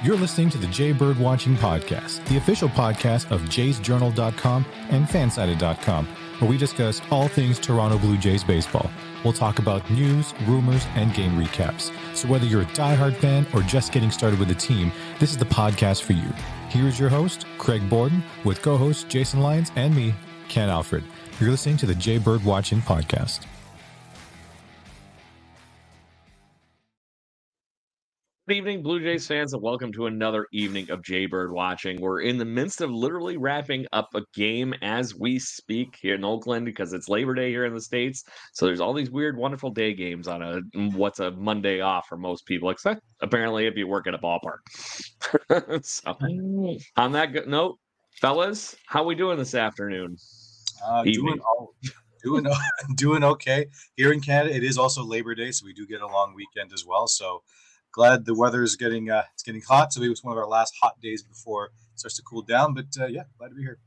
You're listening to the Jay Bird Watching Podcast, the official podcast of jaysjournal.com and fansided.com, where we discuss all things Toronto Blue Jays baseball. We'll talk about news, rumors, and game recaps. So whether you're a diehard fan or just getting started with the team, this is the podcast for you. Here's your host, Craig Borden, with co-hosts Jason Lyons and me, Ken Alfred. You're listening to the Jay Bird Watching Podcast. Good evening, Blue Jays fans, and welcome to another evening of Jaybird Watching. We're in the midst of literally wrapping up a game as we speak here in Oakland because it's Labor Day here in the States. So there's all these weird, wonderful day games on a what's a Monday off for most people, except apparently if you work at a ballpark. so on that good note, fellas, how we doing this afternoon? Uh, doing, all, doing, doing okay. Here in Canada, it is also Labor Day, so we do get a long weekend as well. So glad the weather is getting uh, it's getting hot. So it was one of our last hot days before it starts to cool down. But uh, yeah, glad to be here.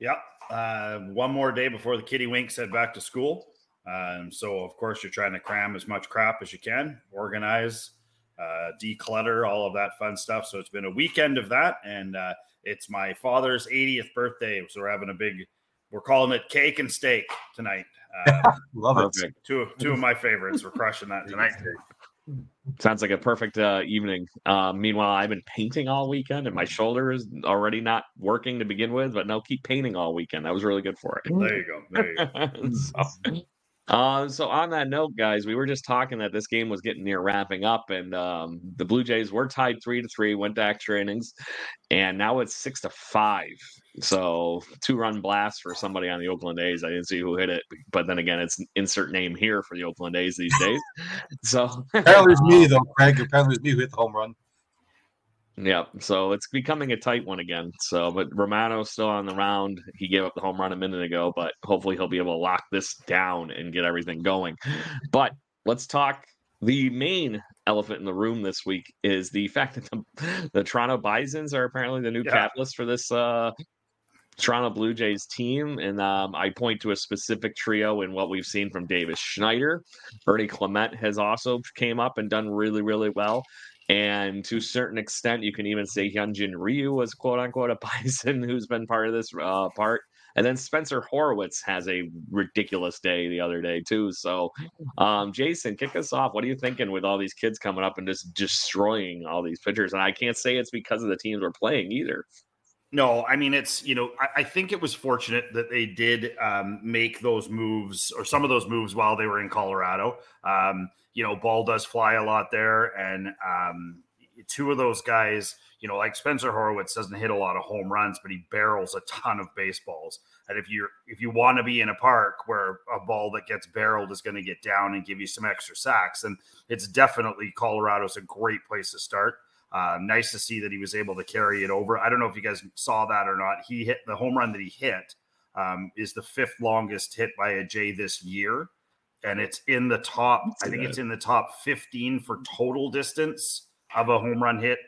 Yep. Uh, one more day before the kitty winks head back to school. Um, so of course you're trying to cram as much crap as you can, organize, uh, declutter, all of that fun stuff. So it's been a weekend of that, and uh, it's my father's 80th birthday. So we're having a big, we're calling it cake and steak tonight. Uh, Love it. Two, two of my favorites. We're crushing that tonight. Sounds like a perfect uh, evening. Uh, meanwhile, I've been painting all weekend, and my shoulder is already not working to begin with. But no, keep painting all weekend. That was really good for it. There you go. There you go. so, uh, so on that note, guys, we were just talking that this game was getting near wrapping up, and um, the Blue Jays were tied three to three, went to extra innings, and now it's six to five. So two run blast for somebody on the Oakland A's. I didn't see who hit it, but then again, it's insert name here for the Oakland A's these days. so apparently it's me though, Craig. Apparently it's me who hit the home run. Yeah, so it's becoming a tight one again. So, but Romano's still on the round. He gave up the home run a minute ago, but hopefully he'll be able to lock this down and get everything going. But let's talk. The main elephant in the room this week is the fact that the, the Toronto Bisons are apparently the new Yeah. catalyst for this uh, Toronto Blue Jays team. And um, I point to a specific trio in what we've seen from Davis Schneider. Ernie Clement has also came up and done really, really well. And to a certain extent, you can even say Hyunjin Ryu was quote unquote a bison who's been part of this uh, part. And then Spencer Horwitz has a ridiculous day the other day too. So, um, Jason, kick us off. What are you thinking with all these kids coming up and just destroying all these pitchers? And I can't say it's because of the teams we're playing either. No, I mean it's you know I, I think it was fortunate that they did um, make those moves or some of those moves while they were in Colorado. Um, you know, ball does fly a lot there, and um, two of those guys, you know, like Spencer Horwitz doesn't hit a lot of home runs, but he barrels a ton of baseballs. And if you're if you want to be in a park where a ball that gets barreled is going to get down and give you some extra sacks, and it's definitely Colorado's a great place to start. Uh, nice to see that he was able to carry it over. I don't know if you guys saw that or not. He hit the home run that he hit um, is the fifth longest hit by a J this year, and it's in the top. I think it's in the top 15 for total distance of a home run hit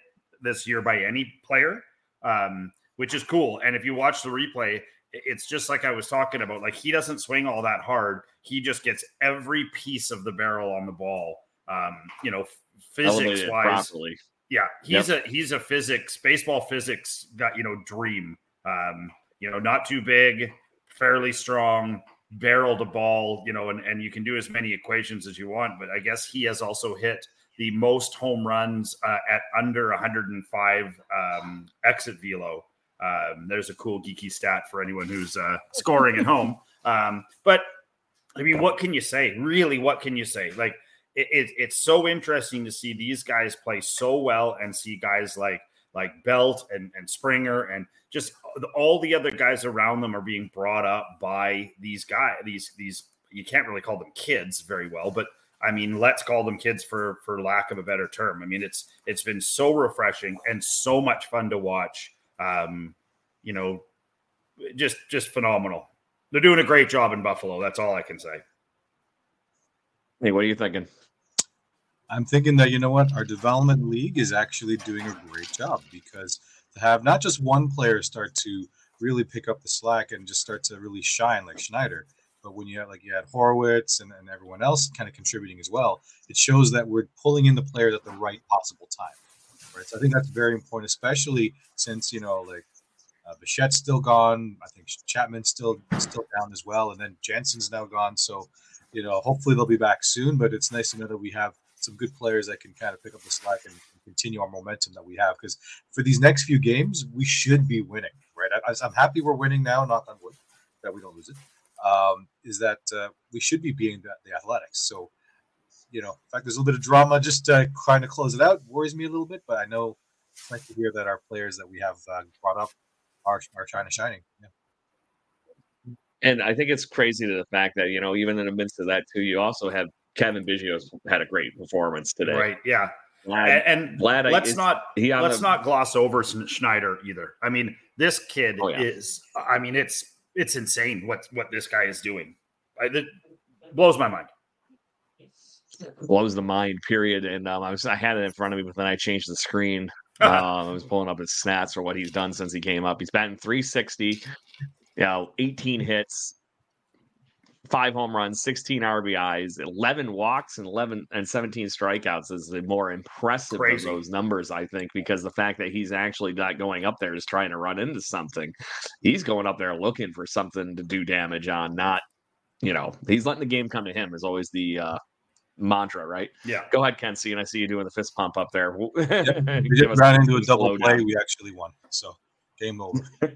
this year by any player, um, which is cool. And if you watch the replay, it's just like I was talking about. Like he doesn't swing all that hard. He just gets every piece of the barrel on the ball. Um, you know, physics wise, properly. Yeah, he's a he's a physics baseball physics that you know dream. Um, you know, not too big, fairly strong, barrel to ball. You know, and and you can do as many equations as you want. But I guess he has also hit the most home runs uh, at under 105 um, exit velo. Um, there's a cool geeky stat for anyone who's uh, scoring at home. Um, but I mean, what can you say? Really, what can you say? Like, it, it, it's so interesting to see these guys play so well and see guys like like Belt and, and Springer and just all the other guys around them are being brought up by these guys. These these you can't really call them kids very well, but I mean, let's call them kids for for lack of a better term. I mean, it's it's been so refreshing and so much fun to watch. Um, you know, just just phenomenal. They're doing a great job in Buffalo. That's all I can say. Hey, what are you thinking? I'm thinking that you know what, our development league is actually doing a great job because to have not just one player start to really pick up the slack and just start to really shine like Schneider, but when you have like you had Horwitz and, and everyone else kind of contributing as well, it shows that we're pulling in the players at the right possible time. Right. So I think that's very important, especially since you know like uh, Bichette's still gone. I think Chapman's still still down as well, and then Jansen's now gone. So you know, hopefully they'll be back soon. But it's nice to know that we have some good players that can kind of pick up the slack and, continue our momentum that we have. Because for these next few games, we should be winning, right? I, am happy we're winning now, knock on wood, that we don't lose it um, is that uh, we should be beating the, the, Athletics. So, you know, in fact, there's a little bit of drama just uh, trying to close it out. Worries me a little bit, but I know it's nice to hear that our players that we have uh, brought up are are to shining. Yeah. And I think it's crazy to the fact that you know, even in the midst of that too, you also have Cavan Biggio had a great performance today. Right. Yeah. Vlad, and, Vlad, let's not let's not gloss over Schneider either. I mean, this kid oh, yeah. is. I mean, it's it's insane what what this guy is doing. I, it blows my mind. Blows the mind. Period. And um, I was I had it in front of me, but then I changed the screen. um, I was pulling up his stats for what he's done since he came up. He's batting 360, you know, 18 hits, five home runs, 16 RBIs, 11 walks, and 11 and 17 strikeouts is the more impressive Crazy. of those numbers, I think, because the fact that he's actually not going up there is trying to run into something. He's going up there looking for something to do damage on, not, you know, he's letting the game come to him is always the uh, mantra, right? Yeah. Go ahead, Kenzie, and I see you doing the fist pump up there. Yep. We just ran into a double play. Down. We actually won. So Game over.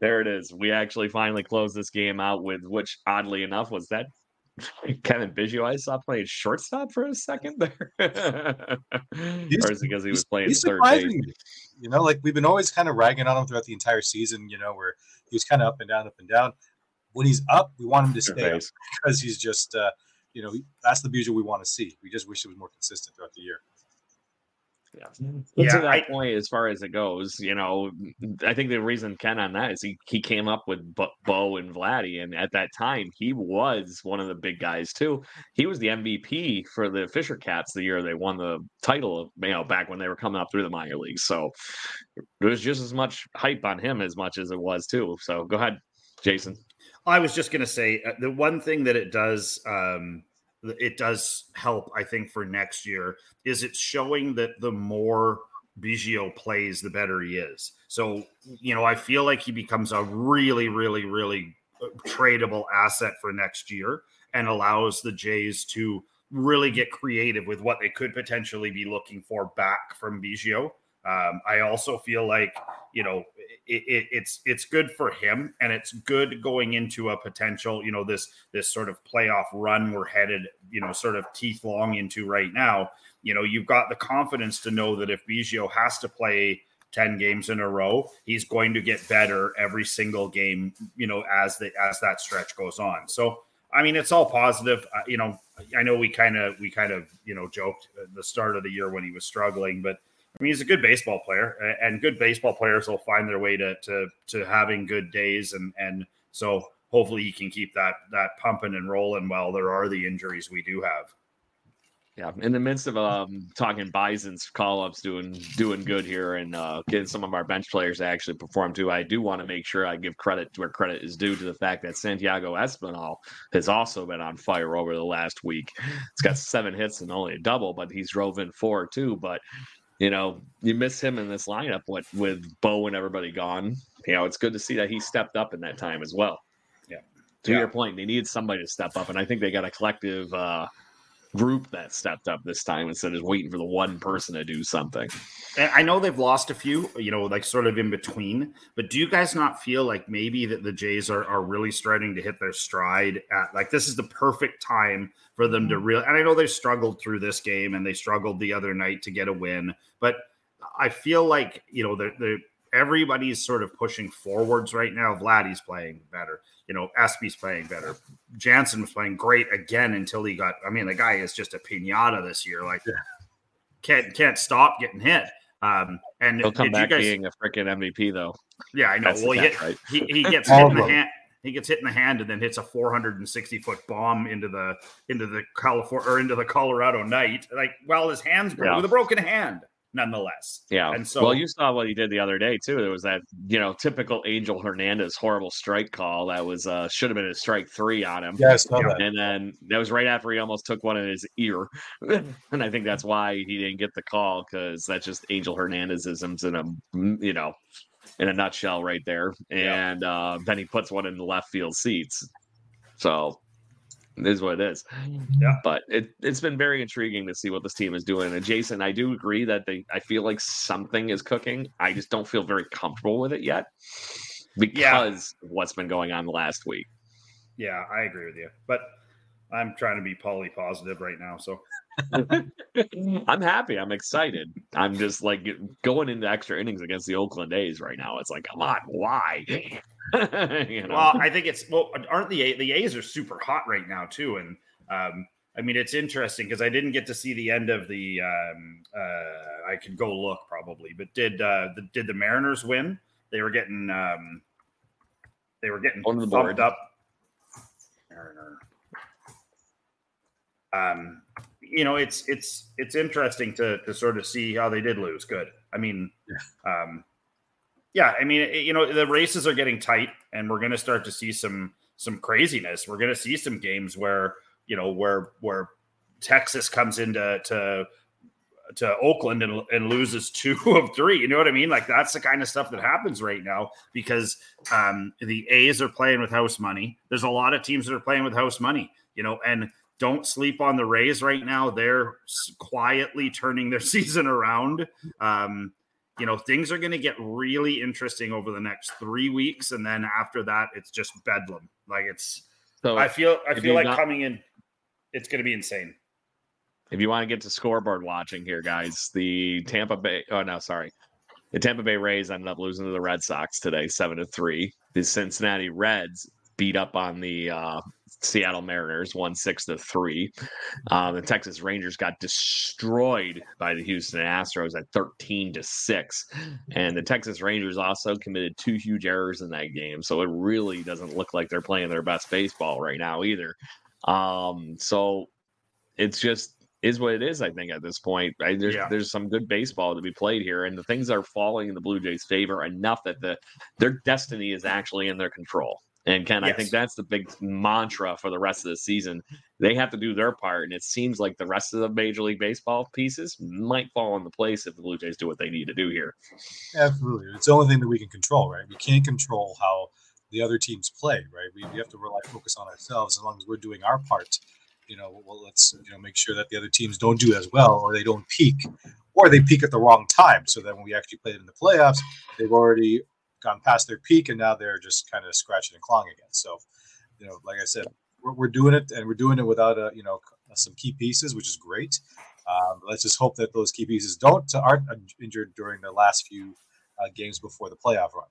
there it is. We actually finally closed this game out with which, oddly enough, was that Cavan Biggio I saw playing shortstop for a second there. or is it because he was playing third base? You know, like we've been always kind of ragging on him throughout the entire season, you know, where he was kind of up and down, up and down. When he's up, we want him to stay up because he's just, uh, you know, that's the Biggio we want to see. We just wish it was more consistent throughout the year. Yeah. yeah to that I, point, as far as it goes, you know, I think the reason Ken on that is he, he came up with Bo and Vladdy, and at that time he was one of the big guys too. He was the MVP for the Fisher Cats the year they won the title, you know, back when they were coming up through the minor leagues. So there was just as much hype on him as much as it was too. So go ahead, Jason. I was just going to say uh, the one thing that it does. Um, it does help, I think, for next year is it's showing that the more Biggio plays, the better he is. So, you know, I feel like he becomes a really, really, really uh, tradable asset for next year and allows the Jays to really get creative with what they could potentially be looking for back from Biggio. Um, I also feel like you know it, it, it's it's good for him, and it's good going into a potential you know this this sort of playoff run we're headed you know sort of teeth long into right now. You know you've got the confidence to know that if Biggio has to play 10 games in a row he's going to get better every single game you know as the as that stretch goes on so i mean it's all positive uh, you know i know we kind of we kind of you know joked at the start of the year when he was struggling but I mean, he's a good baseball player, and good baseball players will find their way to to to having good days, and and so hopefully he can keep that that pumping and rolling while there are the injuries we do have. Yeah, in the midst of um talking Bison's call ups doing doing good here and uh, getting some of our bench players to actually perform too, I do want to make sure I give credit where credit is due to the fact that Santiago Espinal has also been on fire over the last week. It's got seven hits and only a double, but he's drove in four too. But you know, you miss him in this lineup with with Bo and everybody gone. You know, it's good to see that he stepped up in that time as well. Yeah. To yeah. your point, they need somebody to step up, and I think they got a collective uh group that stepped up this time instead of waiting for the one person to do something. And I know they've lost a few, you know, like sort of in between. But do you guys not feel like maybe that the Jays are, are really starting to hit their stride at like this is the perfect time for them to mm. really and I know they struggled through this game and they struggled the other night to get a win, but I feel like, you know, they're, they're everybody's sort of pushing forwards right now. Vladdy's playing better you know, Espy's playing better. Jansen was playing great again until he got. I mean, the guy is just a pinata this year. Like, yeah. can't can't stop getting hit. Um, and he'll come back guys, being a freaking MVP though. Yeah, I know. That's well, he, hit, right? he, he gets hit in the hand. He gets hit in the hand and then hits a 460 foot bomb into the into the California or into the Colorado night. Like, well, his hands broke yeah. with a broken hand nonetheless. Yeah. And so, well, you saw what he did the other day too. There was that, you know, typical Angel Hernandez horrible strike call that was uh should have been a strike three on him. Yes, yeah, and then that was right after he almost took one in his ear, and I think that's why he didn't get the call because that's just Angel Hernandezisms in a, you know, in a nutshell right there. And yeah. uh, then he puts one in the left field seats. So it is what it is. Yeah. But it, it's been very intriguing to see what this team is doing. And Jason, I do agree that they I feel like something is cooking. I just don't feel very comfortable with it yet because yeah. of what's been going on last week. Yeah, I agree with you. But I'm trying to be poly positive right now. So I'm happy. I'm excited. I'm just like going into extra innings against the Oakland A's right now. It's like, come on, why? you know? Well, I think it's well, aren't the the A's are super hot right now too, and um, I mean it's interesting because I didn't get to see the end of the. Um, uh, I could go look probably, but did uh, the, did the Mariners win? They were getting um, they were getting on the board up. Mariner. Um, you know, it's it's it's interesting to to sort of see how they did lose. Good. I mean, um, yeah, I mean, it, you know, the races are getting tight, and we're going to start to see some some craziness. We're going to see some games where you know where where Texas comes into to to Oakland and, and loses two of three. You know what I mean? Like that's the kind of stuff that happens right now because um, the A's are playing with house money. There's a lot of teams that are playing with house money. You know, and don't sleep on the Rays right now. They're quietly turning their season around. Um, you know, things are going to get really interesting over the next three weeks, and then after that, it's just bedlam. Like it's. So I feel I feel like not, coming in, it's going to be insane. If you want to get to scoreboard watching here, guys, the Tampa Bay. Oh no, sorry, the Tampa Bay Rays ended up losing to the Red Sox today, seven to three. The Cincinnati Reds beat up on the uh, Seattle Mariners won six to three. Um, the Texas Rangers got destroyed by the Houston Astros at thirteen to six, and the Texas Rangers also committed two huge errors in that game. So it really doesn't look like they're playing their best baseball right now either. Um, so it's just is what it is. I think at this point, I, there's yeah. there's some good baseball to be played here, and the things are falling in the Blue Jays' favor enough that the their destiny is actually in their control. And Ken, yes. I think that's the big mantra for the rest of the season. They have to do their part, and it seems like the rest of the Major League Baseball pieces might fall into place if the Blue Jays do what they need to do here. Absolutely, it's the only thing that we can control, right? We can't control how the other teams play, right? We, we have to rely focus on ourselves as long as we're doing our part. You know, well, let's you know make sure that the other teams don't do as well, or they don't peak, or they peak at the wrong time. So then when we actually play them in the playoffs, they've already gone past their peak and now they're just kind of scratching and clawing again. So, you know, like I said, we're, we're doing it and we're doing it without a, you know, some key pieces, which is great. Um, let's just hope that those key pieces don't aren't injured during the last few uh, games before the playoff run.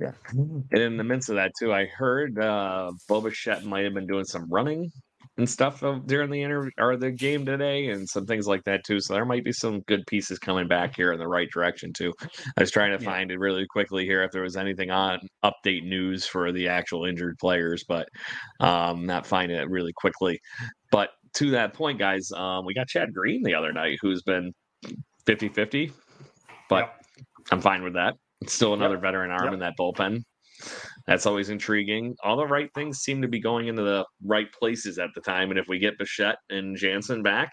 Yeah, and in the midst of that too, I heard uh, Bo Bichette might have been doing some running and stuff during the interview or the game today and some things like that too. So there might be some good pieces coming back here in the right direction too. I was trying to yeah. find it really quickly here if there was anything on update news for the actual injured players, but um not finding it really quickly. But to that point, guys, um, we got Chad Green the other night who's been 50-50, but yep. I'm fine with that. It's still another yep. veteran arm yep. in that bullpen. That's always intriguing. All the right things seem to be going into the right places at the time. And if we get Bichette and Jansen back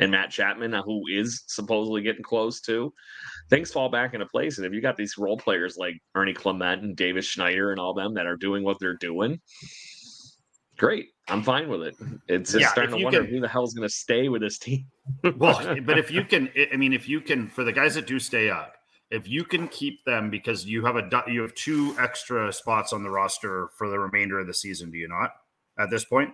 and Matt Chapman, uh, who is supposedly getting close to, things fall back into place. And if you got these role players like Ernie Clement and Davis Schneider and all them that are doing what they're doing, great. I'm fine with it. It's just Yeah, starting to wonder can- who the hell's going to stay with this team. well, but if you can, I mean, if you can, for the guys that do stay up, if you can keep them because you have a you have two extra spots on the roster for the remainder of the season, do you not? At this point,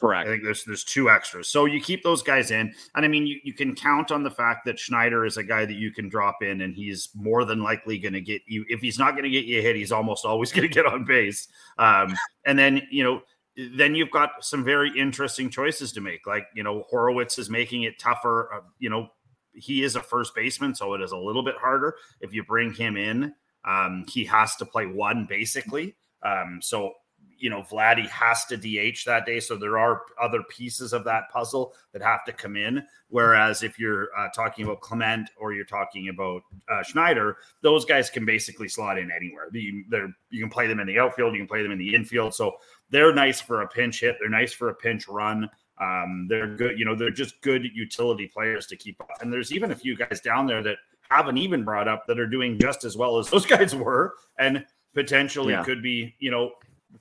correct. I think there's there's two extras, so you keep those guys in, and I mean, you, you can count on the fact that Schneider is a guy that you can drop in, and he's more than likely going to get you. If he's not going to get you a hit, he's almost always going to get on base. Um, and then you know then you've got some very interesting choices to make. Like, you know, Horwitz is making it tougher. Uh, you know, he is a first baseman, so it is a little bit harder. If you bring him in, um, he has to play one basically. Um, so, you know, Vladdy has to DH that day. So there are other pieces of that puzzle that have to come in. Whereas if you're uh, talking about Clement or you're talking about uh, Schneider, those guys can basically slot in anywhere. You, they're, you can play them in the outfield, you can play them in the infield. So they're nice for a pinch hit. They're nice for a pinch run. Um, they're good, you know, they're just good utility players to keep up. And there's even a few guys down there that haven't even brought up that are doing just as well as those guys were, and potentially Yeah. could be, you know,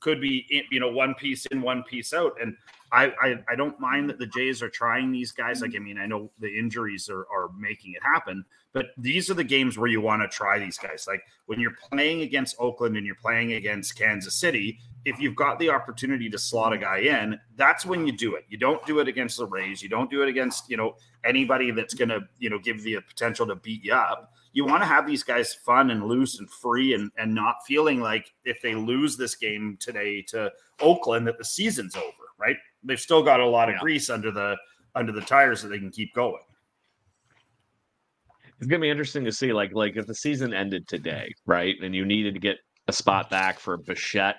could be you know one piece in, one piece out. And I, I I don't mind that the Jays are trying these guys. Like I mean, I know the injuries are are making it happen, but these are the games where you want to try these guys. Like when you're playing against Oakland and you're playing against Kansas City, if you've got the opportunity to slot a guy in, that's when you do it. You don't do it against the Rays. You don't do it against, you know, anybody that's going to, you know, give the potential to beat you up. You want to have these guys fun and loose and free and and not feeling like if they lose this game today to Oakland that the season's over, right? They've still got a lot of Yeah. grease under the under the tires that they can keep going. It's gonna be interesting to see, like, like if the season ended today, right, and you needed to get a spot back for Bichette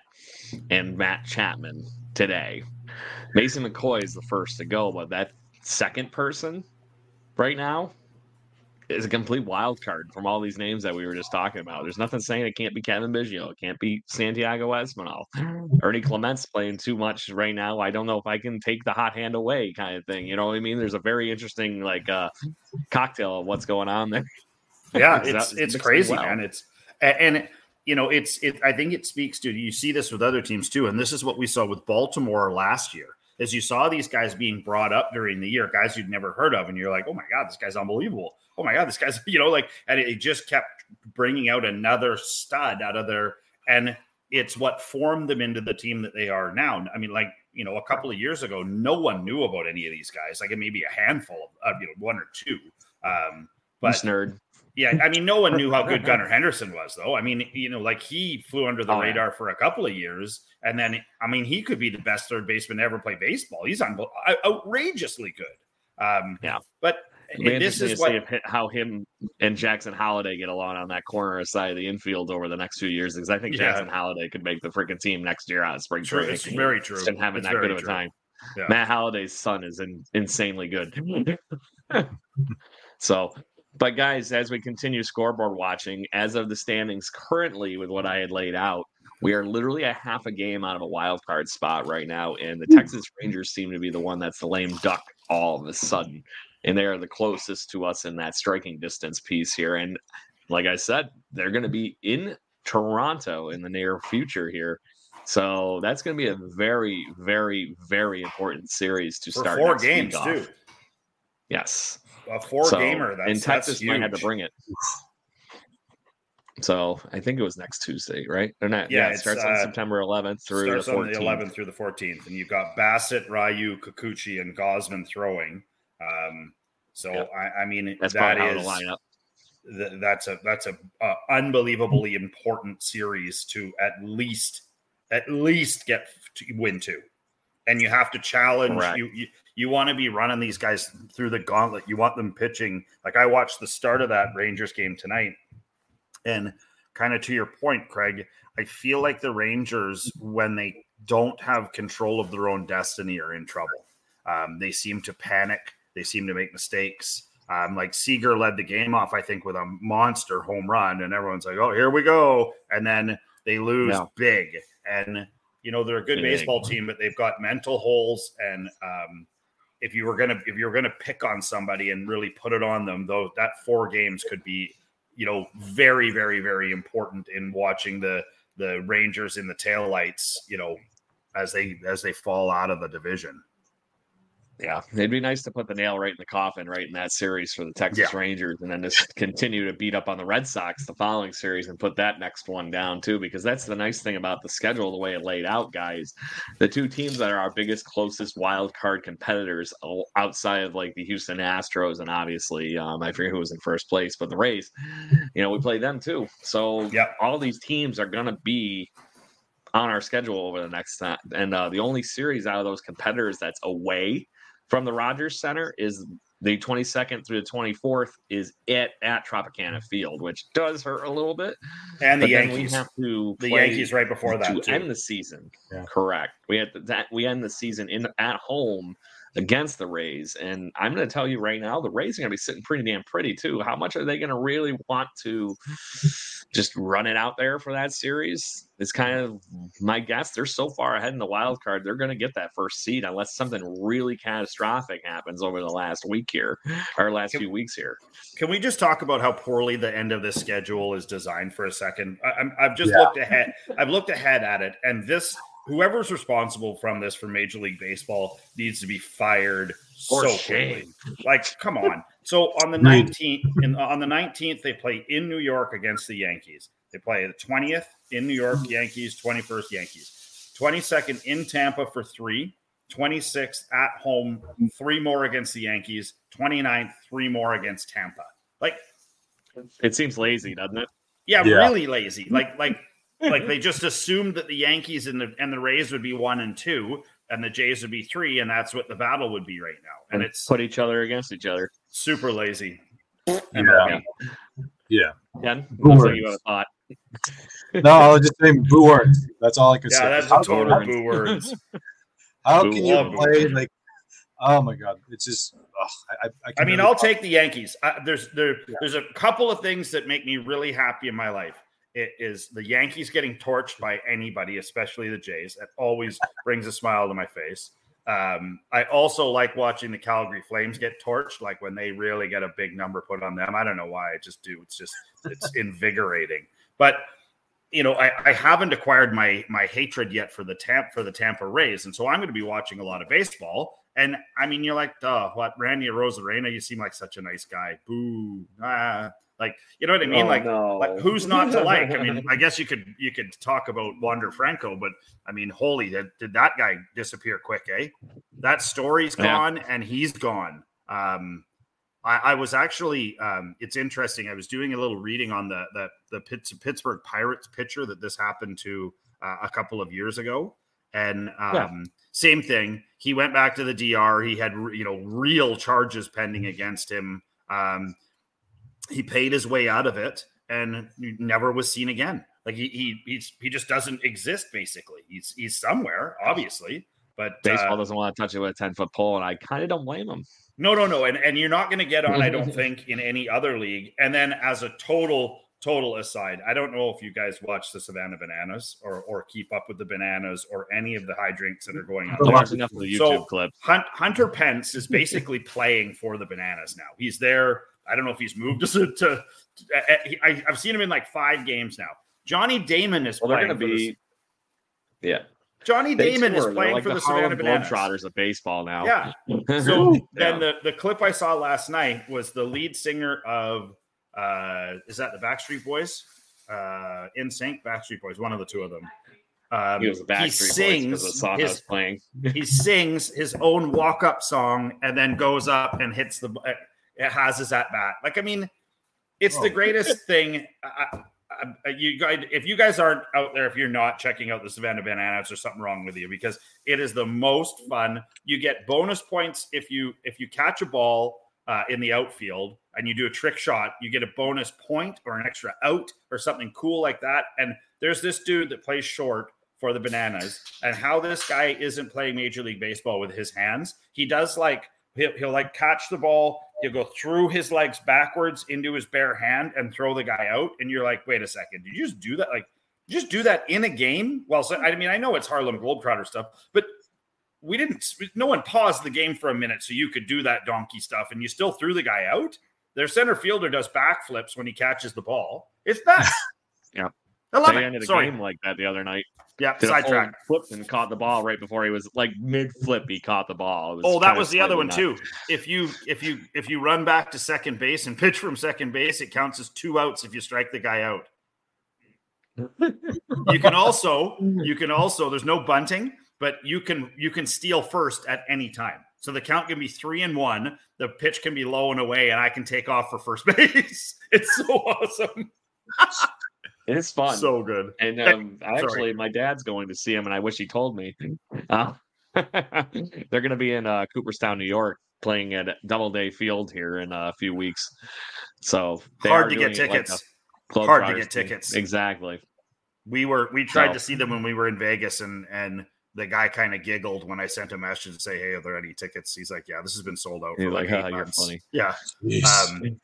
and Matt Chapman today. Mason McCoy is the first to go, but that second person right now is a complete wild card from all these names that we were just talking about. There's nothing saying it can't be Cavan Biggio, it can't be Santiago Espinal. Ernie Clement's playing too much right now. I don't know if I can take the hot hand away, kind of thing. You know what I mean? There's a very interesting like uh cocktail of what's going on there. Yeah, it's it's crazy, well. man. It's a- and you know it's it. I think it speaks to you see this with other teams too, and this is what we saw with Baltimore last year. As you saw these guys being brought up during the year, guys you'd never heard of, and you're like, oh my god, this guy's unbelievable. Oh my god, this guy's you know like, and it just kept bringing out another stud out of their and it's what formed them into the team that they are now. I mean, like you know, a couple of years ago, no one knew about any of these guys. Like maybe a handful of you know one or two. Um, but nerd. Yeah, I mean, no one knew how good Gunnar Henderson was, though. I mean, you know, like he flew under the Oh, yeah. radar for a couple of years, and then I mean, he could be the best third baseman to ever play baseball. He's unbel- outrageously good. Um, Yeah. but this is what how him and Jackson Holliday get along on that corner side of the infield over the next few years because I think Yeah. Jackson Holliday could make the freaking team next year out of spring training. it's very true. Just didn't having It's that good of a true. time. Yeah. Matt Holliday's son is in, insanely good. so, but guys, as we continue scoreboard watching, as of the standings currently with what I had laid out, we are literally a half a game out of a wild card spot right now, and the hmm. Texas Rangers seem to be the one that's the lame duck all of a sudden, and they are the closest to us in that striking distance piece here. And like I said, they're going to be in Toronto in the near future here. So that's going to be a very, very, very important series to for start four games too. Yes, A four So, gamer. That's and Texas might have to bring it. So I think it was next Tuesday, right? Or not? Yeah, Yeah, it starts on uh, September 11th through starts the on the 11th through the 14th, and you've got Bassitt, Ryu, Kikuchi, and Gausman throwing. Um, so. I, I mean, That's that probably how is it'll line up. th- that's a that's a uh, unbelievably important series to at least at least get to win to, and you have to challenge Correct. you. You, you want to be running these guys through the gauntlet. You want them pitching. Like I watched the start of that Rangers game tonight, and kind of to your point, Craig, I feel like the Rangers when they don't have control of their own destiny are in trouble. Um, they seem to panic. They seem to make mistakes. Um, like Seager led the game off, I think, with a monster home run, and everyone's like, "Oh, here we go!" And then they lose big, and you know they're a good baseball team, but they've got mental holes. And um, if you were gonna if you were gonna pick on somebody and really put it on them, though, that four games could be, you know, very, very, very important in watching the the Rangers in the taillights, you know, as they as they fall out of the division. Yeah, it'd be nice to put the nail right in the coffin, right in that series for the Texas Yeah. Rangers, and then just continue to beat up on the Red Sox the following series and put that next one down too. Because that's the nice thing about the schedule, the way it laid out, guys. The two teams that are our biggest, closest wild card competitors outside of like the Houston Astros and obviously um, I forget who was in first place, but the Rays. You know, we play them too. So Yep. all these teams are gonna be on our schedule over the next time. And uh, the only series out of those competitors that's away from the Rogers Center is the 22nd through the 24th is it at Tropicana Field, which does hurt a little bit. And the Yankees, have to the Yankees right before that to too. end the season. Yeah. Correct. We had that we end the season in at home against the Rays, and I'm going to tell you right now, the Rays are going to be sitting pretty damn pretty too. How much are they going to really want to just run it out there for that series? It's kind of my guess. They're so far ahead in the wild card, they're going to get that first seed unless something really catastrophic happens over the last week here or last Can- few weeks here. Can we just talk about how poorly the end of this schedule is designed for a second? I, I'm, I've just Yeah. looked ahead. I've looked ahead at it, and this whoever's responsible from this for Major League Baseball needs to be fired For so shame. quickly. Like, come on. So on the 19th, in, on the 19th, they play in New York against the Yankees. They play the 20th in New York, mm. Yankees, 21st, Yankees. 22nd in Tampa for three. 26th at home, three more against the Yankees. 29th, three more against Tampa. Like, It seems lazy, doesn't it? yeah, Yeah. really lazy. Like, like, like they just assumed that the Yankees and the and the Rays would be one and two, and the Jays would be three, and that's what the battle would be right now. And it's put each other against each other. super lazy. Yeah. MLB. Yeah. Ken, Boo looks like you words. would thought. No, I was just saying boo words. That's all I could Yeah, say. that's how, a total boo words. how boo can you words. play like? Oh my god, it's just. ugh, I, I, I, I mean, really I'll talk- take the Yankees. Uh, there's there there's a couple of things that make me really happy in my life. It is the Yankees getting torched by anybody, especially the Jays. That always brings a smile to my face. Um, I also like watching the Calgary Flames get torched, like when they really get a big number put on them. I don't know why, I just do. It's just it's invigorating. But you know, I, I haven't acquired my my hatred yet for the Tampa for the Tampa Rays, and so I'm going to be watching a lot of baseball. And I mean, you're like, duh, what Randy Arozarena? You seem like such a nice guy. Boo, ah, like you know what I mean? Oh, like, no. like who's not to like? I mean, I guess you could you could talk about Wander Franco, but I mean, holy, did, did that guy disappear quick? Eh, that story's gone, and he's gone. Um, I, I was actually, um, it's interesting. I was doing a little reading on the the the Pitts, Pittsburgh Pirates pitcher that this happened to uh, a couple of years ago, and um, Yeah. same thing. He went back to the DR. He had you know real charges pending against him. Um, he paid his way out of it and never was seen again. Like he he he's, he just doesn't exist. Basically, he's he's somewhere, obviously, but uh, Baseball doesn't want to touch it with a 10 foot pole, and I kind of don't blame him. no, no, no. And and you're not going to get on, I don't think, in any other league. And then as a total total aside, I don't know if you guys watch the Savannah Bananas or or keep up with the bananas or any of the high drinks that are going on. I watched enough of the YouTube So- clip. Hunt, Hunter Pence is basically playing for the Bananas now. He's there. I don't know if he's moved to. to I, I, I've seen him in like five games now. Johnny Damon is Well, they're playing going to for the- be. Yeah. Johnny They Damon is tour. They're playing like for the, the Savannah Harlem Bananas. Globetrotters of baseball now. Yeah. So Yeah. then the, the clip I saw last night was the lead singer of uh is that the Backstreet Boys? Uh NSYNC Backstreet Boys, one of the two of them. Um, he was the Backstreet Boys because the song I was his, playing. he sings his own walk-up song and then goes up and hits the it has his at bat. Like I mean, it's the Oh. greatest thing. I, I- you guys, if you guys aren't out there, if you're not checking out the Savannah Bananas, there's something wrong with you because it is the most fun. You get bonus points if you if you catch a ball uh, in the outfield and you do a trick shot. You get a bonus point or an extra out or something cool like that. And there's this dude that plays short for the Bananas, and how this guy isn't playing Major League Baseball with his hands. He does like he'll, he'll like catch the ball, he'll go through his legs backwards into his bare hand and throw the guy out. And you're like, wait a second, did you just do that? Like, you just do that in a game? Well, so, I mean, I know it's Harlem Globetrotter stuff, but we didn't. No one paused the game for a minute so you could do that donkey stuff, and you still threw the guy out. Their center fielder does backflips when he catches the ball. It's nuts. Yeah. I love they it. ended a Sorry. game like that the other night. Yeah, Did a sidetrack. flip and caught the ball right before he was like mid flip. He caught the ball. It Oh, that was the other one nuts. too. If you if you if you run back to second base and pitch from second base, it counts as two outs if you strike the guy out. You can also you can also there's no bunting, but you can you can steal first at any time. So the count can be three and one. The pitch can be low and away, and I can take off for first base. It's so awesome, It's fun. so good. And um, actually, my dad's going to see him, and I wish he told me. Uh, they're going to be in uh, Cooperstown, New York, playing at Doubleday Field here in a few weeks. So they Hard are to get doing it like tickets. Hard to get thing. tickets. Exactly. We were we tried So- to see them when we were in Vegas, and and the guy kind of giggled when I sent a message to say, "Hey, are there any tickets?" He's like, "Yeah, this has been sold out for like, like, eight "Oh, you're months." funny. Yeah, um,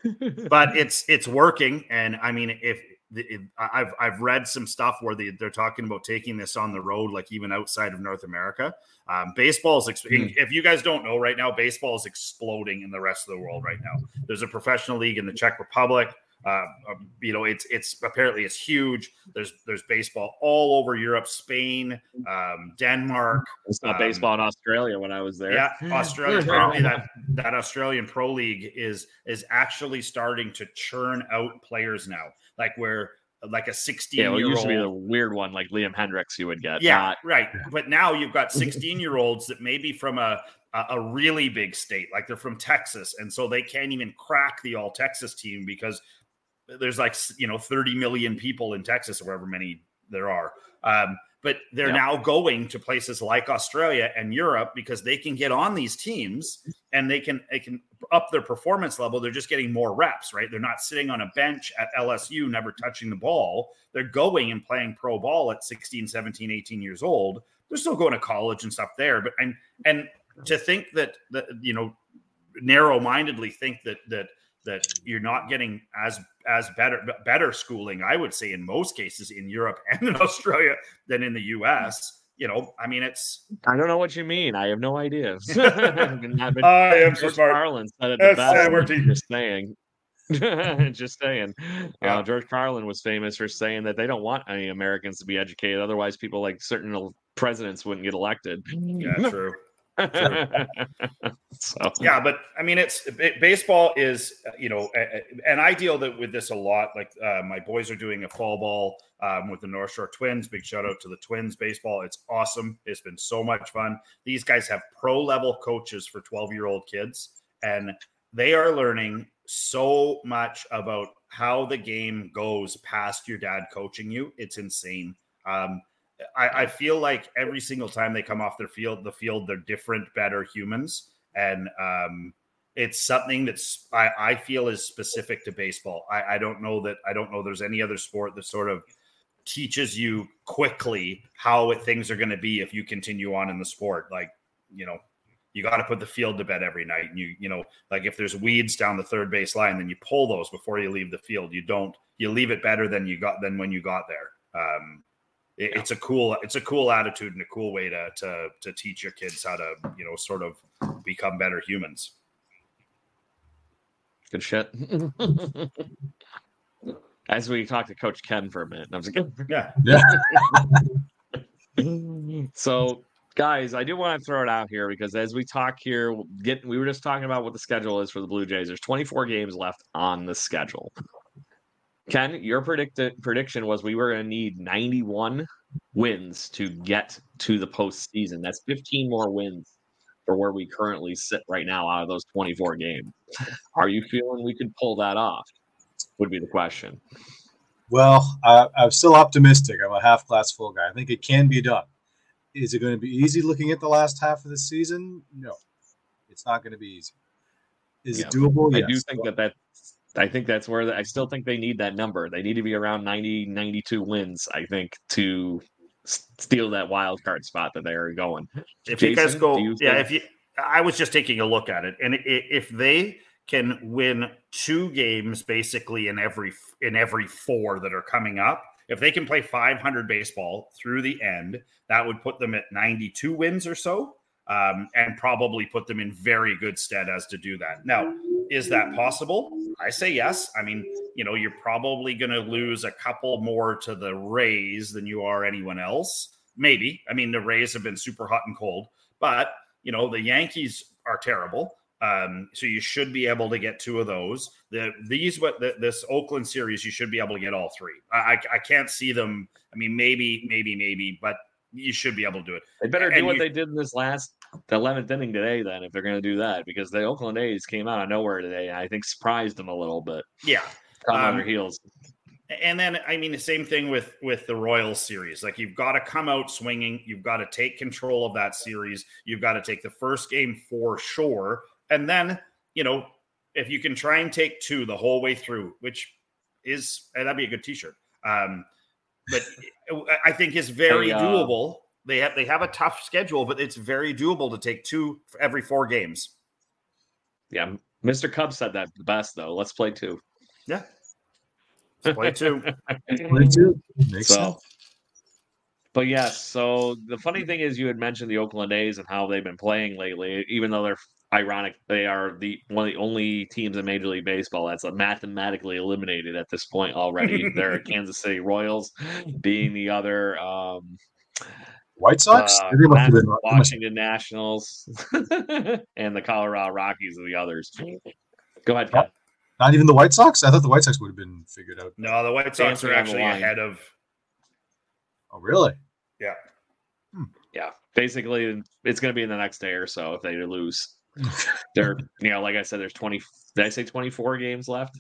but it's it's working, and I mean, if the- I've I've read some stuff where they, they're talking about taking this on the road, like even outside of North America. Um, baseball is, ex- Hmm. if you guys don't know right now, baseball is exploding in the rest of the world right now. There's a professional league in the Czech Republic. Uh, um, you know, it's it's apparently it's huge. There's there's baseball all over Europe, Spain, um, Denmark. It's not Um, baseball in Australia when I was there. Yeah, Australia. Apparently, that that Australian Pro League is is actually starting to churn out players now. Like where like a 16 Yeah, well, year used to be the weird one, like Liam Hendriks, you would get. Yeah, not- right. But now you've got 16 year olds that may be from a a really big state, like they're from Texas, and so they can't even crack the All Texas team because there's like you know 30 million people in Texas, or wherever many there are. Um, but they're Yeah. now going to places like Australia and Europe because they can get on these teams and they can they can up their performance level. They're just getting more reps, right? They're not sitting on a bench at LSU never touching the ball. They're going and playing pro ball at 16, 17, 18 years old. They're still going to college and stuff there, but and and to think that that you know narrow-mindedly think that that that you're not getting as as better better schooling i would say in most cases in europe and in australia than in the us you know i mean it's I don't know what you mean. I have no idea. I've been- I've been- i am so George smart Carlin said it the best. Just saying. just saying. Yeah. Uh, George Carlin was famous for saying that they don't want any Americans to be educated. Otherwise, people like certain presidents wouldn't get elected. yeah true so. Yeah but i mean it's ba- baseball is uh, you know and i deal with this a lot like uh, my boys are doing a fall ball um, with the north shore twins. Big shout out to the twins baseball. It's awesome. It's been so much fun. These guys have pro level coaches for 12 year old kids and they are learning so much about how the game goes past your dad coaching you. It's insane. Um, I, I feel like every single time they come off their field, the field, they're different, better humans, and um, it's something that's I, I feel is specific to baseball. I, I don't know that I don't know there's any other sport that sort of teaches you quickly how things are going to be if you continue on in the sport. Like you know, you got to put the field to bed every night. And you you know, like if there's weeds down the third base line, then you pull those before you leave the field. You don't you leave it better than you got than when you got there. Um, it- it's a cool it's a cool attitude and a cool way to to to teach your kids how to you know sort of become better humans. Good shit. As we talk to Coach Ken for a minute, I was like, yeah. So guys i do want to throw it out here because as we talk here get we were just talking about what the schedule is for the blue jays. There's 24 games left on the schedule ken your predicted prediction was we were going to need 91 wins to get to the postseason that's 15 more wins for where we currently sit right now out of those 24 games are you feeling we could pull that off would be the question Well, I, I'm still optimistic. I'm a half glass full guy. I think it can be done. Is it going to be easy looking at the last half of the season? No, it's not going to be easy. Is Yeah. it doable? I Yes. do think that that I think that's where the, I still think they need that number. They need to be around 90, 92 wins, I think, to steal that wild card spot that they're going. if you guys go you yeah think- if you i was just taking a look at it and if they can win two games basically in every in every four that are coming up if they can play 500 baseball through the end that would put them at 92 wins or so um, and probably put them in very good stead as to do that now is that possible? I say yes. I mean, you know, you're probably going to lose a couple more to the Rays than you are anyone else. Maybe. I mean, the Rays have been super hot and cold, but you know, the Yankees are terrible. Um, so you should be able to get two of those. The these what the, this Oakland series, you should be able to get all three. I, I, I can't see them. I mean, maybe, maybe, maybe, but you should be able to do it. They better do And what you- they did in this last the eleventh inning today, then, if they're going to do that, because the Oakland A's came out of nowhere today, and I think surprised them a little bit. Yeah. Come on Um, their heels. And then I mean the same thing with with the Royals series. Like you've got to come out swinging, you've got to take control of that series. You've got to take the first game for sure. And then, you know, if you can try and take two the whole way through, which is and that'd be a good t-shirt. Um but I think is very Hey, uh, doable. They have they have a tough schedule, but it's very doable to take two for every four games. Yeah, Mr. Cub said that the best though. Let's play two. Yeah. Let's play two. Play two. Makes So, sense. but yes, so the funny thing is, you had mentioned the Oakland A's and how they've been playing lately. Even though they're ironic, they are the one of the only teams in Major League Baseball that's mathematically eliminated at this point already. they're Kansas City Royals, being the other. Um, White Sox. uh, They must Washington Nationals and the Colorado Rockies are the others. Go ahead, Ken. Not even the White Sox. I thought the White Sox would have been figured out. No, the White Sox Dancing are actually ahead of Oh, really? yeah. Yeah, basically, it's going to be in the next day or so if they lose. They're, you know, like I said, there's 20. Did I say 24 games left?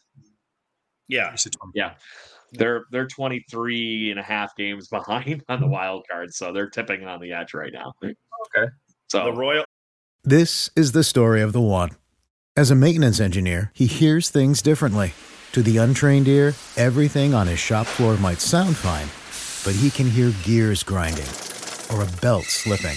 Yeah. You said 20. Yeah. They're they're 23 and a half games behind on the wild card, so they're tipping on the edge right now. Okay. So The Royal This is the story of the one. As a maintenance engineer, he hears things differently. To the untrained ear, everything on his shop floor might sound fine, but he can hear gears grinding or a belt slipping.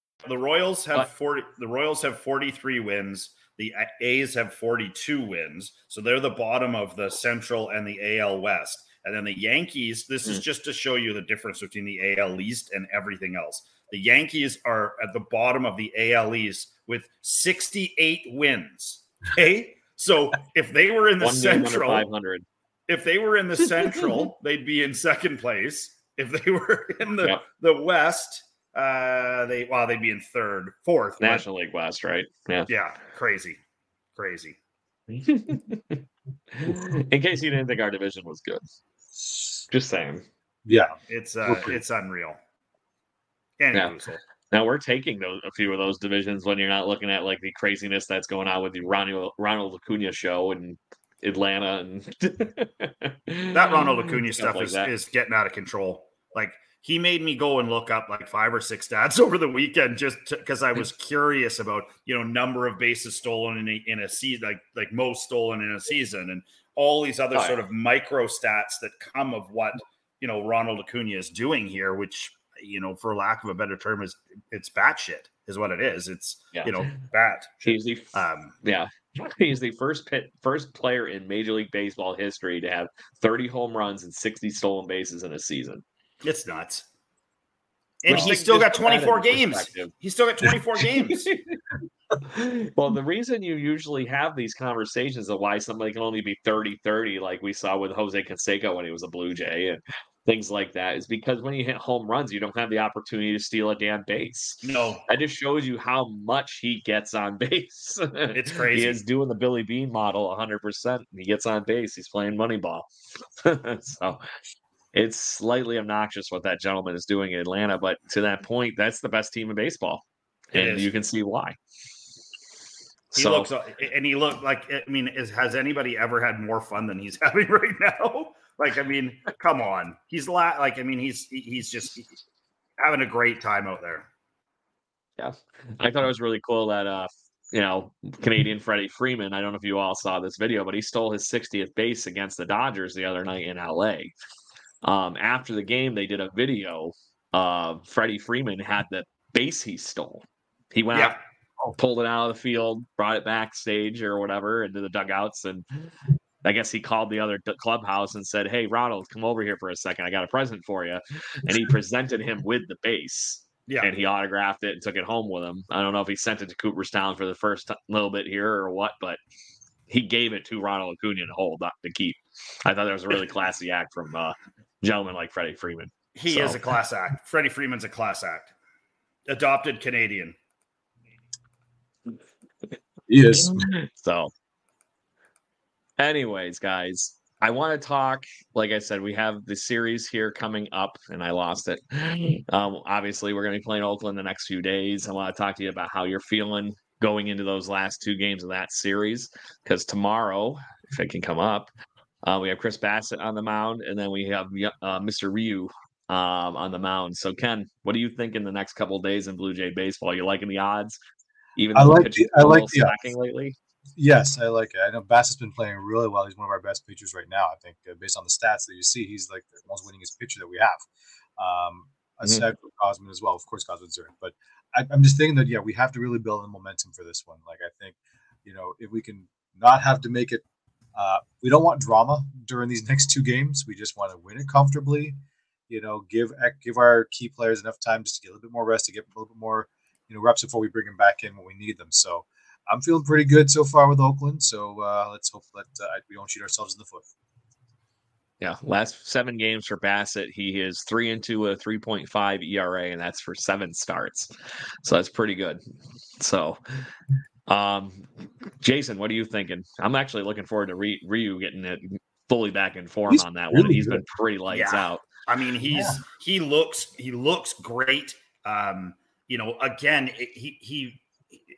The Royals have But- 40 the Royals have 43 wins. The A's have 42 wins. So they're the bottom of the Central and the AL West. And then the Yankees, this is hmm. just to show you the difference between the AL East and everything else. The Yankees are at the bottom of the AL East with 68 wins. Okay? So if they were in the one Central, 500. if they were in the central, they'd be in second place. If they were in the Yep. the west, uh, they well, they'd be in third, fourth. but- National League West, right? Yeah. yeah, crazy, crazy. In case you didn't think our division was good, just saying. Yeah. It's uh, Okay. it's unreal. And Yeah. Now we're taking those a few of those divisions when you're not looking at like the craziness that's going on with the Ronald Ronald Acuna show in Atlanta and that Ronald Acuna stuff like is, that. is getting out of control. Like he made me go and look up like five or six stats over the weekend just because I was curious about you know number of bases stolen in a, in a season, like like most stolen in a season, and all these other Oh, yeah. sort of micro stats that come of what you know Ronald Acuna is doing here, which you know for lack of a better term is it's batshit is what it is. It's Yeah. you know bat. He's the Um, yeah. He's the first pit, first player in Major League Baseball history to have 30 home runs and 60 stolen bases in a season. It's nuts. And Which he's still got just put that in 24 games. He's still got 24 games. well, the reason you usually have these conversations of why somebody can only be 30 30, like we saw with Jose Canseco when he was a Blue Jay and things like that, is because when you hit home runs, you don't have the opportunity to steal a damn base. No, That just shows you how much he gets on base. It's crazy. he is doing the Billy Beane model 100%. He gets on base. He's playing Moneyball. so it's slightly obnoxious what that gentleman is doing in Atlanta. But to that point, that's the best team in baseball. It and is. you can see why. He so, looks, and he looked like. I mean, is, has anybody ever had more fun than he's having right now? Like, I mean, come on, he's la- like, I mean, he's he's just having a great time out there. Yeah, I thought it was really cool that uh, you know, Canadian Freddie Freeman. I don't know if you all saw this video, but he stole his 60th base against the Dodgers the other night in LA. Um, after the game, they did a video. Uh, Freddie Freeman had the base he stole. He went Yeah. out, pulled it out of the field, brought it backstage or whatever into the dugouts, and I guess he called the other d- clubhouse and said, "Hey, Ronald, come over here for a second. I got a present for you." And he presented him with the base Yeah, and he autographed it and took it home with him. I don't know if he sent it to Cooperstown for the first t- little bit here or what, but he gave it to Ronald Acuna to hold, not to keep. I thought that was a really classy act from uh, gentlemen like Freddie Freeman. he So- is a class act. Freddie Freeman's a class act. Adopted Canadian. He is. So, anyways, guys, I want to talk. Like I said, we have the series here coming up, and I lost it. Um, obviously, we're going to be playing Oakland the next few days. I want to talk to you about how you're feeling going into those last two games of that series. Because tomorrow, if it can come up, uh, we have Chris Bassitt on the mound, and then we have uh, Mr. Ryu um, on the mound. So, Ken, what do you think in the next couple of days in Blue Jay baseball? Are you liking the odds? Even I like the- I like the odds. lately. Yes, I like it. I know Bass has been playing really well. He's one of our best pitchers right now. I think, uh, based on the stats that you see, he's like the most winningest pitcher that we have. Um, aside from Gausman as well. Of course, Gausman's there, but I, I'm just thinking that yeah, we have to really build the momentum for this one. Like I think, you know, if we can not have to make it, uh, we don't want drama during these next two games. We just want to win it comfortably. You know, give give our key players enough time just to get a little bit more rest, to get a little bit more, you know, reps before we bring them back in when we need them. So. I'm feeling pretty good so far with Oakland. So uh, let's hope that uh, we don't shoot ourselves in the foot. Yeah, last seven games for Bassitt, he is three into a 3.5 ERA, and that's for seven starts. So that's pretty good. So, um, Jason, what are you thinking? I'm actually looking forward to Re- Ryu getting it fully back in form He's on that one. really He's good. been pretty lights Yeah. out. I mean, he's he looks he looks great. Um, you know, again, it, he he.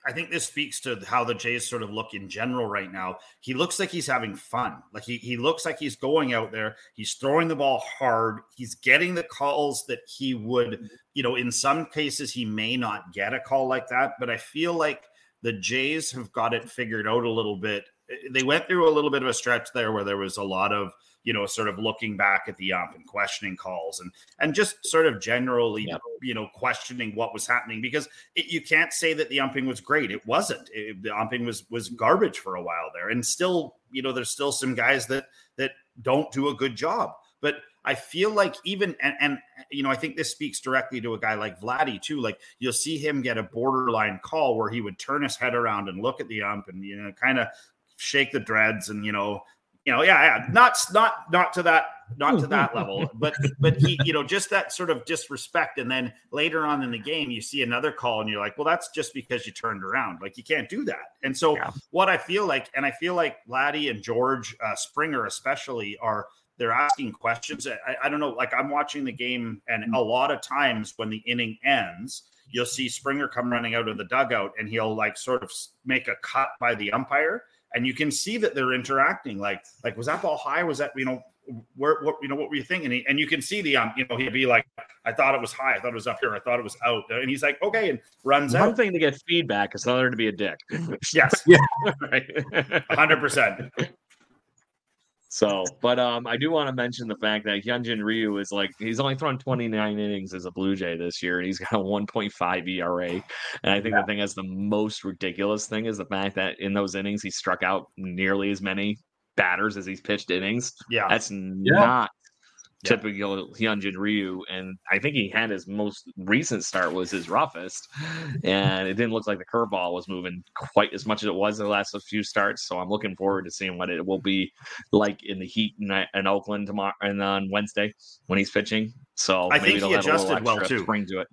I think this speaks to how the Jays sort of look in general right now. He looks like he's having fun. Like he he looks like he's going out there. He's throwing the ball hard. He's getting the calls that he would. You know, in some cases he may not get a call like that, but I feel like the Jays have got it figured out a little bit. Eh, they went through a little bit of a stretch there where there was a lot of you know, sort of looking back at the ump and questioning calls and and just sort of generally, you know, questioning what was happening because it, you can't say that the umping was great. It wasn't. It- the umping was was garbage for a while there, and still, you know, there's still some guys that that don't do a good job. But I feel like even and, and you know, I think this speaks directly to a guy like Vladdy too. Like you'll see him get a borderline call where he would turn his head around and look at the ump and you know, kind of shake the dreads and you know you know, yeah, yeah, not not not to that not to that level, but but he, you know, just that sort of disrespect, and then later on in the game, you see another call, and you're like, well, that's just because you turned around, like you can't do that. And so, Yeah. what I feel like, and I feel like Vladdy and George uh, Springer especially are they're asking questions. I, I don't know, like I'm watching the game, and a lot of times when the inning ends, you'll see Springer come running out of the dugout, and he'll like sort of make a cut by the umpire and you can see that they're interacting. Like, like was that ball high? Was that you know where what you know what were you thinking? And, he, and you can see the um you know he'd be like, I thought it was high, I thought it was up here, I thought it was out, and he's like, okay, and runs One out. One thing to get feedback is another to be a dick. Yes, right. hundred percent. So, but um, I do want to mention the fact that Hyunjin Ryu is like he's only thrown 29 innings as a Blue Jay this year, and he's got a 1.5 ERA. And I think the thing that's the most ridiculous thing is the fact that in those innings he struck out nearly as many batters as he's pitched innings. Yeah, That's not typical Hyunjin Ryu, and I think he had his most recent start was his roughest, and it didn't look like the curveball was moving quite as much as it was the last few starts. So I'm looking forward to seeing what it will be like in the heat in, uh, in Oakland tomorrow and on Wednesday when he's pitching. So I think he have a little adjusted well, too. Spring to it.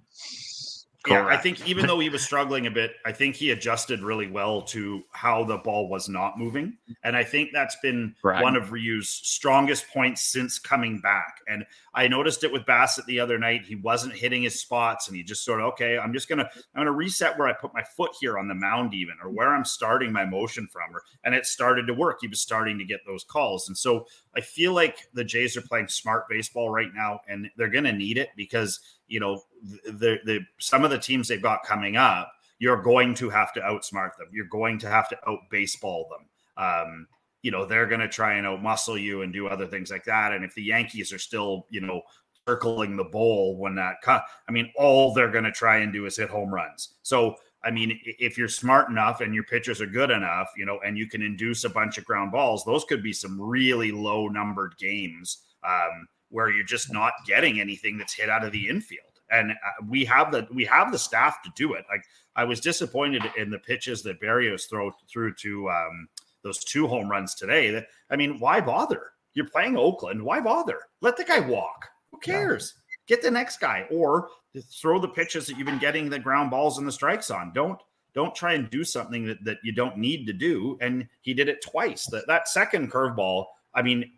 Yeah, I think even though he was struggling a bit, I think he adjusted really well to how the ball was not moving. And I think that's been right. one of Ryu's strongest points since coming back. And I noticed it with Bassitt the other night. He wasn't hitting his spots and he just sort of, okay, I'm just gonna I'm gonna reset where I put my foot here on the mound, even or where I'm starting my motion from. Or and it started to work. He was starting to get those calls. And so I feel like the Jays are playing smart baseball right now, and they're gonna need it because you know, the, the some of the teams they've got coming up, you're going to have to outsmart them. You're going to have to out baseball them. Um, you know, they're going to try and outmuscle you and do other things like that. And if the Yankees are still, you know, circling the bowl when that, I mean, all they're going to try and do is hit home runs. So, I mean, if you're smart enough and your pitchers are good enough, you know, and you can induce a bunch of ground balls, those could be some really low numbered games. Um, where you're just not getting anything that's hit out of the infield. And uh, we have the we have the staff to do it. Like I was disappointed in the pitches that Berrios throw through to um, those two home runs today. That I mean, why bother? You're playing Oakland. Why bother? Let the guy walk. Who cares? Yeah. Get the next guy, or throw the pitches that you've been getting the ground balls and the strikes on. Don't don't try and do something that, that you don't need to do. And he did it twice. That that second curveball. I mean,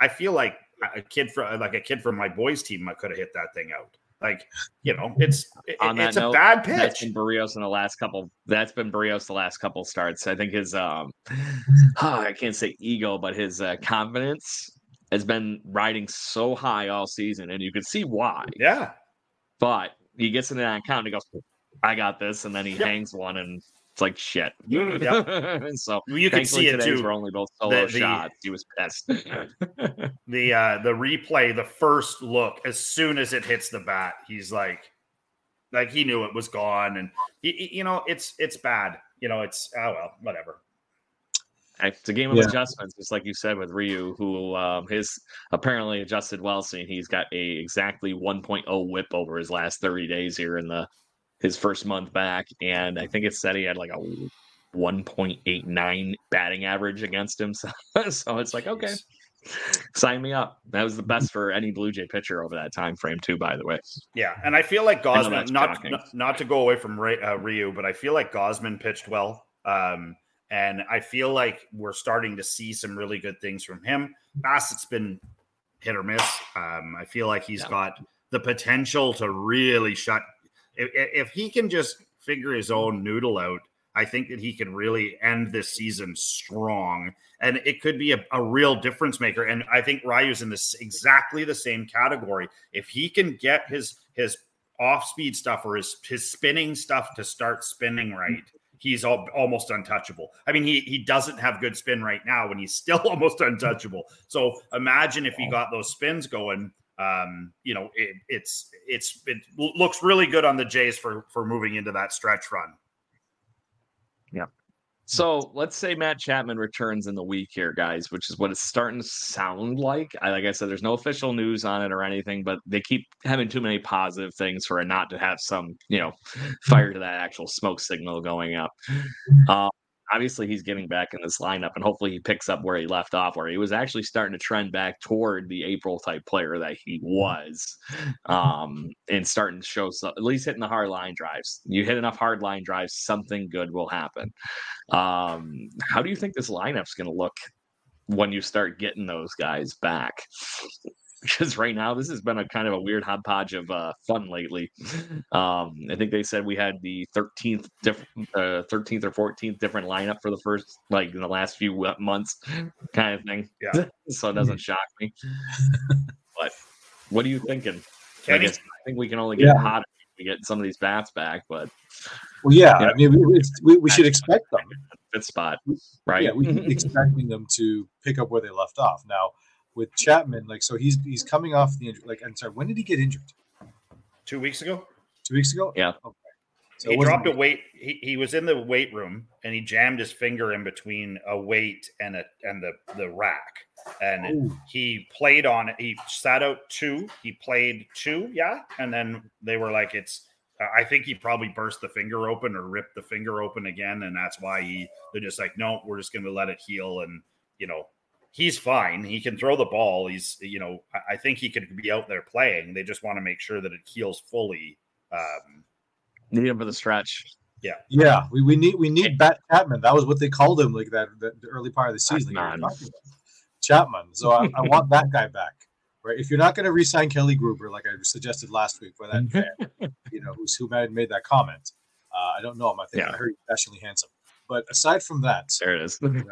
I feel like a kid from like a kid from my boys team I could have hit that thing out. Like, you know, it's it's a bad pitch. That's been Berrios in the last couple. That's been Berrios the last couple starts. I think his um, oh, I can't say ego, but his uh, confidence has been riding so high all season, and you can see why. Yeah, but he gets in that account and he goes, "I got this," and then he yep. hangs one, and it's like shit. Yep. so well, you can see it too. For only both solo the, the, shots, he was pissed. the uh the replay, the first look, as soon as it hits the bat, he's like, like he knew it was gone, and he, you know, it's it's bad. You know, it's oh well, whatever. It's a game of yeah. adjustments, just like you said with Ryu, who um, his apparently adjusted well, seeing he's got a exactly 1.0 WHIP over his last 30 days here in the his first month back, and I think it said he had like a 1.89 batting average against him. So, so it's like, okay, sign me up. That was the best for any Blue Jay pitcher over that time frame, too. By the way, yeah, and I feel like Gausman, not, not, not to go away from Ray, uh, Ryu, but I feel like Gausman pitched well. Um, and I feel like we're starting to see some really good things from him. Bassitt's been hit or miss. Um, I feel like he's yeah. got the potential to really shut if, if he can just figure his own noodle out, I think that he can really end this season strong. And it could be a, a, real difference maker. And I think Ryu's in this exactly the same category. If he can get his his off speed stuff or his his spinning stuff to start spinning right, he's all, almost untouchable. I mean, he he doesn't have good spin right now, and he's still almost untouchable. So imagine if he got those spins going um, you know, it, it's it's it looks really good on the Jays for for moving into that stretch run. Yeah. So let's say Matt Chapman returns in the week here, guys, which is what it's starting to sound like. I, like I said, there's no official news on it or anything, but they keep having too many positive things for it not to have some, you know, fire to that actual smoke signal going up. Um, obviously he's getting back in this lineup and hopefully he picks up where he left off where he was actually starting to trend back toward the april type player that he was um and starting to show some, at least hitting the hard line drives. You hit enough hard line drives something good will happen. Um how do you think this lineup's going to look when you start getting those guys back because right now this has been a kind of a weird hodgepodge of uh, fun lately. Um, I think they said we had the 13th different, uh, 13th or 14th different lineup for the first like in the last few months, kind of thing. Yeah, so it doesn't shock me. but what are you thinking? I guess I think we can only get yeah. hot if we get some of these bats back, but well, yeah, you know, I mean, we, we, we should expect them. Good spot, right? Yeah, we expecting them to pick up where they left off. Now, with Chapman, like so he's he's coming off the injury. Like I'm sorry, when did he get injured? Two weeks ago. Two weeks ago. Yeah. Okay. So he dropped a weight. He, he was in the weight room and he jammed his finger in between a weight and a and the the rack. And Ooh. he played on it. He sat out two. He played two, yeah. And then they were like, "It's." I think he probably burst the finger open or ripped the finger open again, and that's why he. They're just like, "No, we're just going to let it heal." And you know, he's fine. He can throw the ball. He's, you know, I think he could be out there playing. They just want to make sure that it heals fully. Um, Need him for the stretch. Yeah, yeah. We, we need we need Bat Chapman. That was what they called him like that, that the early part of the season. Chapman. So I, I want that guy back. Right. If you're not going to re-sign Kelly Gruber, like I suggested last week, for that fan, you know, who's who made, made that comment. Uh, I don't know him. I think yeah. I heard he's actually handsome. But aside from that, there it is. You know,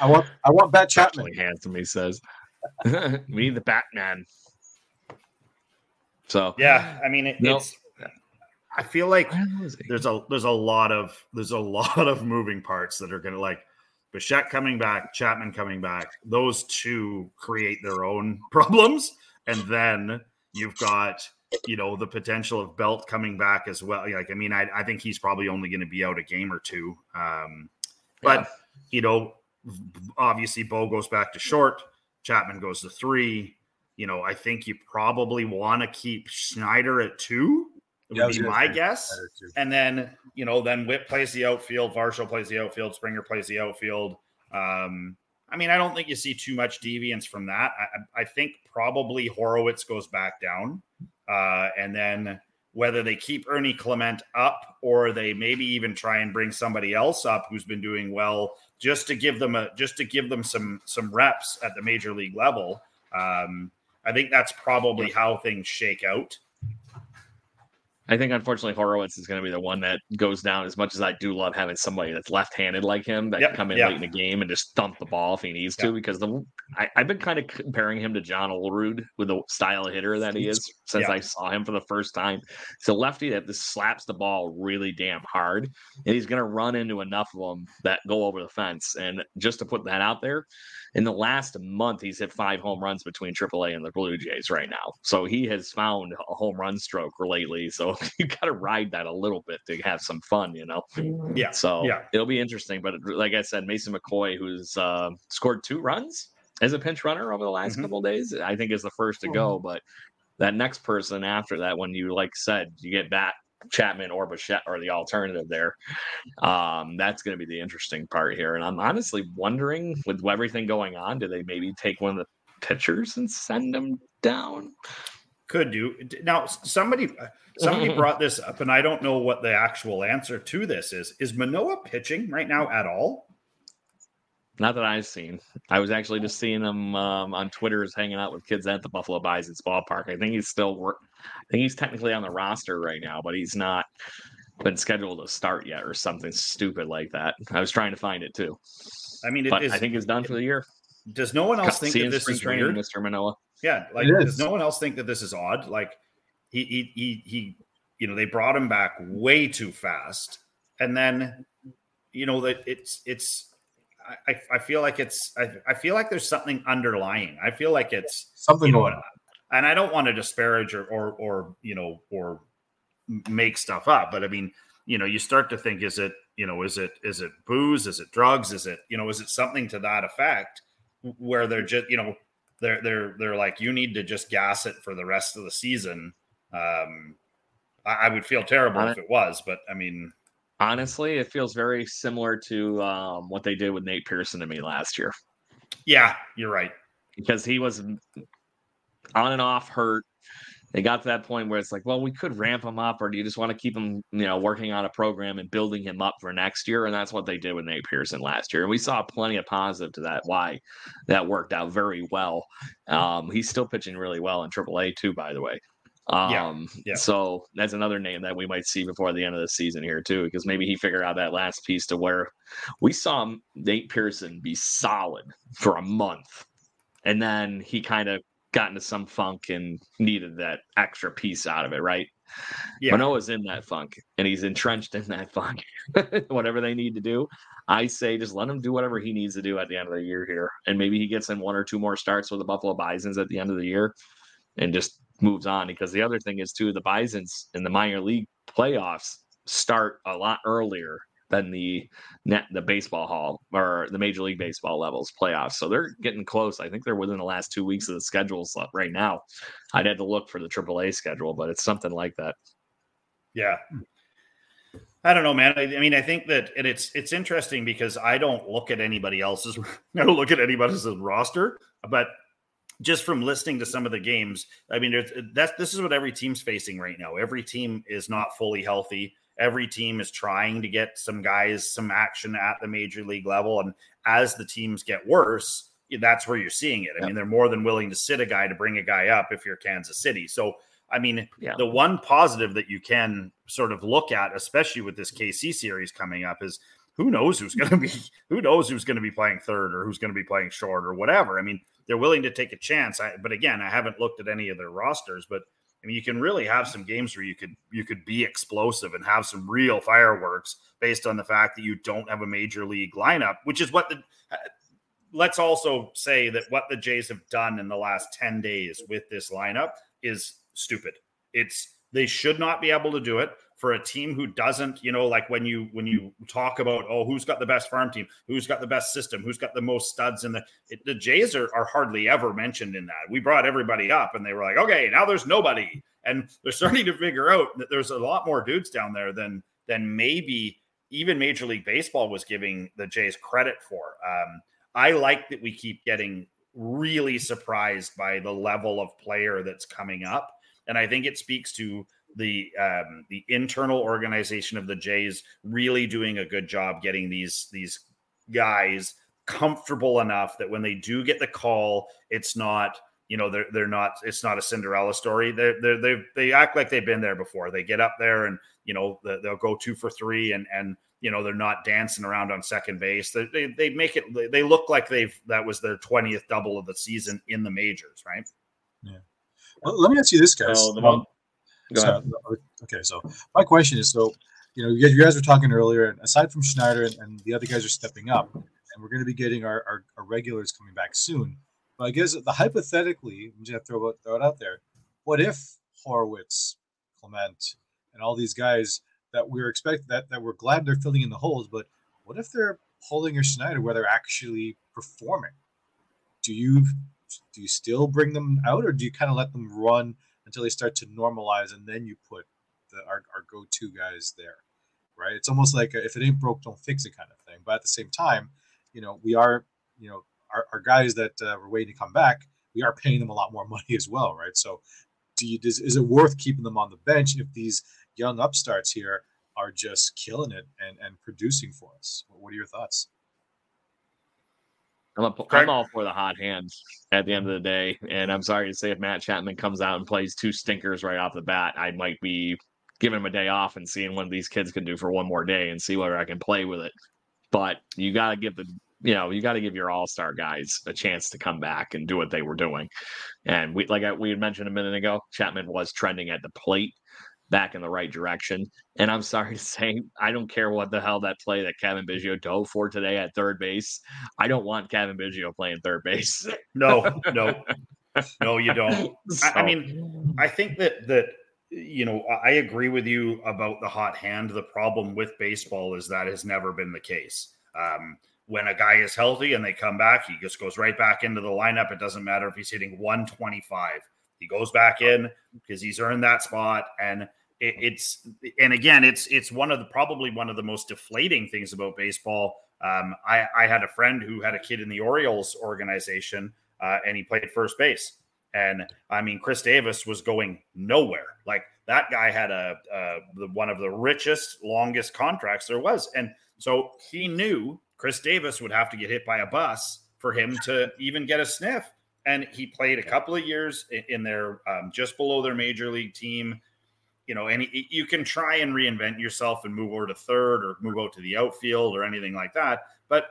I want I want Bat Chapman. handsome, he says. Me, the Batman. So yeah, I mean, it, nope. it's. I feel like there's a there's a lot of there's a lot of moving parts that are going to like Bichette coming back, Chapman coming back. Those two create their own problems, and then you've got you know the potential of Belt coming back as well. Like I mean, I, I think he's probably only going to be out a game or two. Um, but yeah. You know, obviously Bo goes back to short. Chapman goes to three. You know, I think you probably want to keep Schneider at two. It would yeah, be my guess. And then, you know, then Whit plays the outfield, Varsho plays the outfield, Springer plays the outfield. Um, I mean, I don't think you see too much deviance from that. I, I think probably Horwitz goes back down. Uh, and then whether they keep Ernie Clement up or they maybe even try and bring somebody else up who's been doing well just to give them a just to give them some some reps at the major league level. Um, I think that's probably how things shake out. I think unfortunately Horwitz is going to be the one that goes down. As much as I do love having somebody that's left-handed like him that yep, can come in yep. late in the game and just thump the ball if he needs yep. to, because the I, have been kind of comparing him to John Olerud with the style of hitter that he is since I saw him for the first time. So lefty that just slaps the ball really damn hard, and he's going to run into enough of them that go over the fence. And just to put that out there, in the last month, he's hit five home runs between AAA and the Blue Jays right now. So he has found a home run stroke lately. So you got to ride that a little bit to have some fun, you know? Yeah. So yeah. it'll be interesting. But like I said, Mason McCoy, who's uh, scored two runs as a pinch runner over the last mm-hmm. couple days, I think is the first to go. But that next person after that, when you like said, you get back Chapman or Bichette or the alternative there. Um, that's going to be the interesting part here. And I'm honestly wondering, with everything going on, do they maybe take one of the pitchers and send them down? Could do. Now, somebody somebody brought this up, and I don't know what the actual answer to this is. Is Manoah pitching right now at all? Not that I've seen. I was actually just seeing him um, on Twitter is hanging out with kids at the Buffalo Bison's ballpark. I think he's still work. I think he's technically on the roster right now, but he's not been scheduled to start yet or something stupid like that. I was trying to find it too. I mean, but I think he's done for the year. Does no one else think that this is weird, Mr. Manoah? Yeah, like does no one else think that this is odd? Like he he he he, you know, they brought him back way too fast, and then you know that it's it's I, I feel like it's I, I, feel like there's something underlying. I feel like it's something you know, going on. And I don't want to disparage or, or or you know or make stuff up, but I mean, you know, you start to think is it, you know, is it is it booze, is it drugs, is it, you know, is it something to that effect where they're just, you know, they're they're they're like you need to just gas it for the rest of the season. Um I, I would feel terrible if it was, but I mean Honestly, it feels very similar to um, what they did with Nate Pearson to me last year. Yeah, you're right. Because he was on and off hurt. They got to that point where it's like, well, we could ramp him up, or do you just want to keep him, you know, working on a program and building him up for next year? And that's what they did with Nate Pearson last year. And we saw plenty of positive to that. Why that worked out very well. Um, he's still pitching really well in AAA too, by the way. Um, yeah, yeah. So that's another name that we might see before the end of the season here too, because maybe he figured out that last piece to where we saw Nate Pearson be solid for a month, and then he kind of got into some funk and needed that extra piece out of it, right? Yeah. Manoah's in that funk and he's entrenched in that funk. whatever they need to do, I say just let him do whatever he needs to do at the end of the year here. And maybe he gets in one or two more starts with the Buffalo Bisons at the end of the year and just moves on because the other thing is too the Bisons in the minor league playoffs start a lot earlier than the net the baseball hall or the major league baseball levels playoffs. So they're getting close. I think they're within the last two weeks of the schedules right now. I'd had to look for the aaa schedule but it's something like that. Yeah. I don't know man. I, I mean i think that and it's it's interesting because i don't look at anybody else's i don't look at anybody else's roster but just from listening to some of the games, I mean, that's this is what every team's facing right now. Every team is not fully healthy. Every team is trying to get some guys some action at the major league level, and as the teams get worse, that's where you're seeing it. I mean, they're more than willing to sit a guy to bring a guy up if you're Kansas City. So, I mean, yeah. the one positive that you can sort of look at, especially with this KC series coming up, is who knows who's going to be who knows who's going to be playing third or who's going to be playing short or whatever. I mean, they're willing to take a chance. I, but again, I haven't looked at any of their rosters, but I mean, you can really have some games where you could you could be explosive and have some real fireworks based on the fact that you don't have a major league lineup, which is what the. Uh, let's also say that what the Jays have done in the last ten days with this lineup is stupid. It's they should not be able to do it for a team who doesn't, you know, like when you when you talk about oh who's got the best farm team, who's got the best system, who's got the most studs in the it, the Jays are, are hardly ever mentioned in that. We brought everybody up and they were like, okay, now there's nobody, and they're starting to figure out that there's a lot more dudes down there than than maybe even Major League Baseball was giving the Jays credit for. Um, I like that we keep getting really surprised by the level of player that's coming up. And I think it speaks to the um, the internal organization of the Jays really doing a good job getting these these guys comfortable enough that when they do get the call, it's not you know they're they're not it's not a Cinderella story. They they they they act like they've been there before. They get up there and you know they'll go two for three and and you know they're not dancing around on second base. They they, they make it they look like they've that was their twentieth double of the season in the majors, right? Yeah. Well, let me ask you this, guys. Oh, um, so, okay, so my question is: so you know, you guys were talking earlier, and aside from Schneider and, and the other guys are stepping up, and we're going to be getting our, our, our, regulars coming back soon. But I guess the hypothetically, I'm just throw it, throw it out there. What if Horwitz, Clement, and all these guys that we're expecting that that we're glad they're filling in the holes, but what if they're Holding or Schneider where they're actually performing? Do you do you still bring them out, or do you kind of let them run until they start to normalize, and then you put the, our, our go-to guys there, right? It's almost like a, if it ain't broke, don't fix it kind of thing. But at the same time, you know, we are, you know, our, our guys that uh, we're waiting to come back, we are paying them a lot more money as well, right? So, do you, does, is it worth keeping them on the bench if these young upstarts here are just killing it and, and producing for us? What are your thoughts? I'm, a, I'm all for the hot hands at the end of the day. And I'm sorry to say, if Matt Chapman comes out and plays two stinkers right off the bat, I might be giving him a day off and seeing what these kids can do for one more day and see whether I can play with it. But you got to give the, you know, you got to give your all star guys a chance to come back and do what they were doing. And we, like I, we had mentioned a minute ago, Chapman was trending at the plate back in the right direction. And I'm sorry to say, I don't care what the hell that play that Cavan Biggio dove for today at third base. I don't want Cavan Biggio playing third base. no, no, no, you don't. So. I, I mean, I think that that you know, I agree with you about the hot hand. The problem with baseball is that has never been the case. Um, when a guy is healthy and they come back, he just goes right back into the lineup. It doesn't matter if he's hitting 125. He goes back in because he's earned that spot. And it, it's and again, it's it's one of the probably one of the most deflating things about baseball. Um, I, I had a friend who had a kid in the Orioles organization, uh, and he played first base. And I mean, Chris Davis was going nowhere. Like that guy had a, a the, one of the richest, longest contracts there was, and so he knew Chris Davis would have to get hit by a bus for him to even get a sniff and he played a couple of years in their um, just below their major league team. You know, and he, you can try and reinvent yourself and move over to third or move out to the outfield or anything like that. But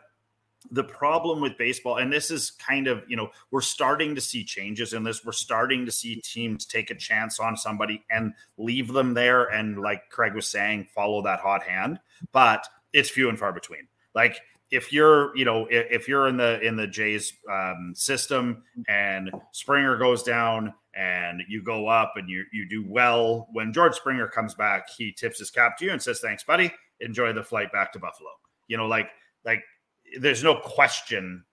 the problem with baseball, and this is kind of, you know, we're starting to see changes in this. We're starting to see teams take a chance on somebody and leave them there. And like Craig was saying, follow that hot hand. But it's few and far between. Like if you're you know if, you're in the in the Jays um, system and Springer goes down and you go up and you you do well when George Springer comes back he tips his cap to you and says thanks buddy enjoy the flight back to Buffalo you know like like there's no question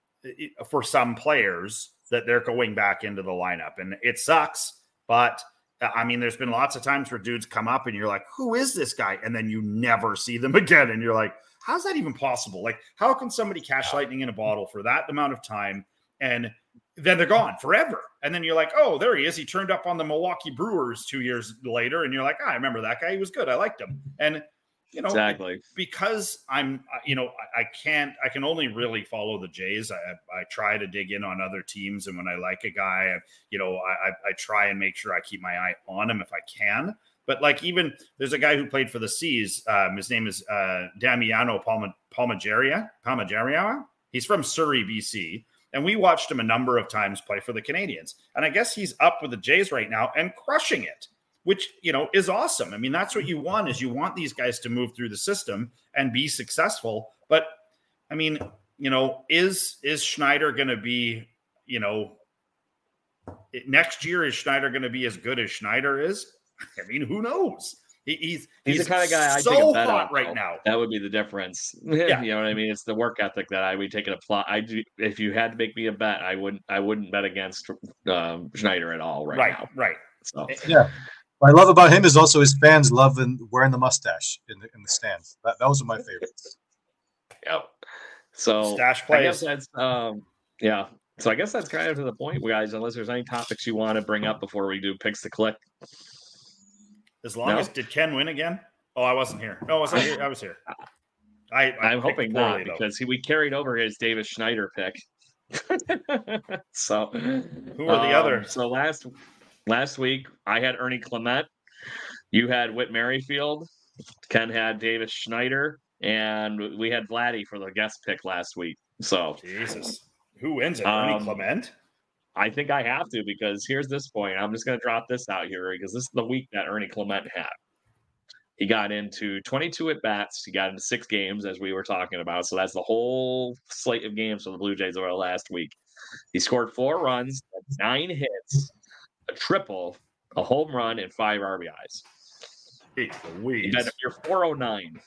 for some players that they're going back into the lineup and it sucks but I mean, there's been lots of times where dudes come up and you're like, who is this guy? And then you never see them again. And you're like, how's that even possible? Like, how can somebody cash lightning in a bottle for that amount of time? And then they're gone forever. And then you're like, oh, there he is. He turned up on the Milwaukee Brewers two years later, and you're like, oh, I remember that guy. He was good. I liked him. And you know, exactly because I'm, you know, I can't, I can only really follow the Jays. I, I try to dig in on other teams, and when I like a guy, I, you know, I, I try and make sure I keep my eye on him if I can. But like even there's a guy who played for the Seas. Um, his name is uh, Damiano Palma, Palmegiani. Palmegiani. He's from Surrey, BC, and we watched him a number of times play for the Canadians. And I guess he's up with the Jays right now and crushing it which you know is awesome. I mean, that's what you want is you want these guys to move through the system and be successful. But I mean, you know, is is Schneider going to be, you know, next year is Schneider going to be as good as Schneider is? I mean, who knows? He, he's, he's, he's the kind of guy I so take a bet hot on, right now. That would be the difference. Yeah. you know what I mean? It's the work ethic that I would take it a plot. I do. If you had to make me a bet, I wouldn't. I wouldn't bet against um, Schneider at all right, Right, now. right. So Yeah. What I love about him is also his fans love and wearing the mustache in the in the stands. That, those are my favorites. Yep. So Stash I guess that's um yeah. So I guess that's kind of to the point, guys. Unless there's any topics you want to bring up before we do picks to click. As long No. as did Ken win again? Oh, I wasn't here. No, I was here. I was here. I, I I'm hoping poorly, not though. because he, we carried over his Davis Schneider pick. so Who are the um, others? So last last week I had Ernie Clement, you had Whit Merrifield, Ken had Davis Schneider, and we had Vladdy for the guest pick last week. So Jesus, who wins it? Ernie Um, Clement. I think I have to because here's this point. I'm just going to drop this out here because this is the week that Ernie Clement had. He got into 22 at bats. He got into six games, as we were talking about. So that's the whole slate of games for the Blue Jays over the last week. He scored four runs, nine hits, a triple, a home run, and five RBIs. Hey, He Louise. got your 409.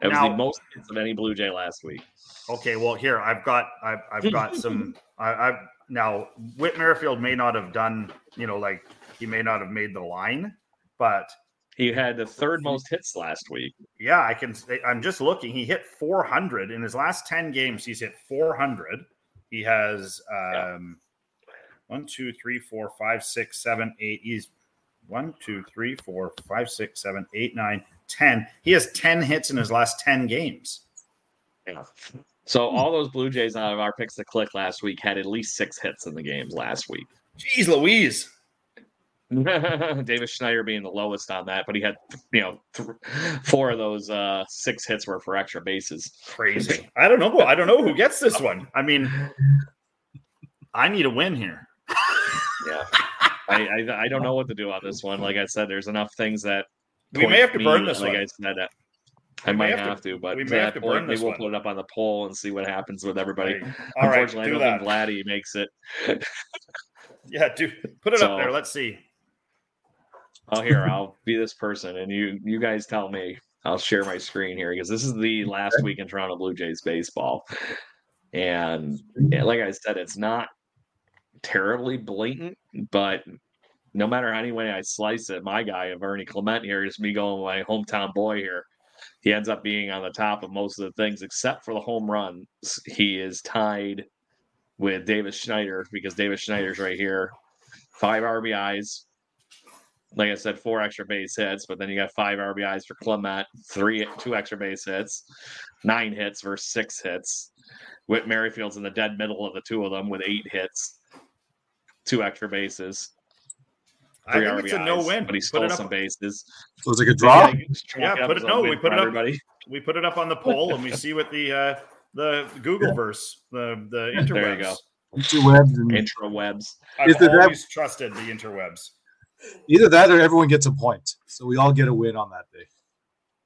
That was Now- the most hits of any Blue Jay last week. Okay, well here I've got I've, I've got some I, I've now Whit Merrifield may not have done you know like he may not have made the line, but He had the third most hits last week. yeah, I can. Say I'm just looking. He hit 400 in his last 10 games. He's hit 400. He has Yeah. um, one, two, three, four, five, six, seven, eight. He's one, two, three, four, five, six, seven, eight, nine, ten. He has 10 hits in his last 10 games. Yeah. So all those Blue Jays out of our picks to click last week had at least six hits in the games last week. Jeez, Louise. Davis Schneider being the lowest on that, but he had you know th- four of those uh, six hits were for extra bases. Crazy. I don't know. I don't know who gets this one. I mean, I need a win here. Yeah, I, I I don't know what to do on this one. Like I said, there's enough things that We may have to point burn me- this like one. I said, I might have have, to- to, but we may have to point, burn maybe we'll one. put it up on the poll and see what happens with everybody. Right. All right, Unfortunately, do I don't that. think Vladdy makes it. Yeah, do put it So- up there. Let's see. Oh, here I'll be this person, and you you guys tell me. I'll share my screen here because this is the last week in Toronto Blue Jays baseball, and yeah, like I said, it's not terribly blatant, mm-hmm. but no matter how any way I slice it, my guy of Ernie Clement here is me going with my hometown boy here. He ends up being on the top of most of the things except for the home runs. He is tied with Davis Schneider because Davis Schneider's right here. Five RBIs, like I said, four extra base hits, but then you got five RBIs for Clement, three two extra base hits, nine hits versus six hits. Whit Merrifield's in the dead middle of the two of them with eight hits, two extra bases, I three think RBIs, it's a no win. but he Put stole it some bases. So it's like a draw. Maybe I can just chalk Yeah, put it- no, we put it up. everybody. We put it up on the poll and we see what the uh, the Google verse, the the interwebs. There you go. Interwebs and Intrawebs. I've Is it that- always trusted the interwebs. either that or everyone gets a point. So we all get a win on that day.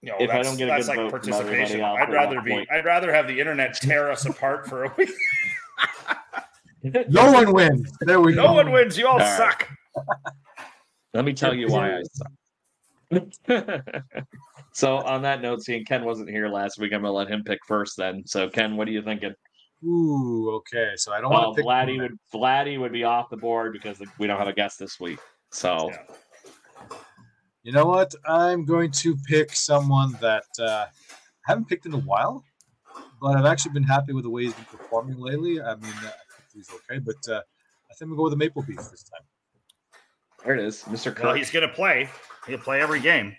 You know, If I don't get a that's good like vote participation. I'll I'd rather be. point. I'd rather have the internet tear us apart for a week. No one wins. There we go. No one wins. You all, All right. Let me tell you why I suck. so on that note, seeing Ken wasn't here last week, I'm gonna let him pick first then. So Ken, what are you thinking? Ooh, okay. So I don't Well, want to. Vladdy would Vladdy would be off the board because we don't have a guest this week. So Yeah. You know what? I'm going to pick someone that uh, I haven't picked in a while, but I've actually been happy with the way he's been performing lately. I mean, uh, he's okay, but uh, I think we'll go with the Maple Beef this time. There it is, Mr. Kirk. Well, he's going to play. He'll play every game.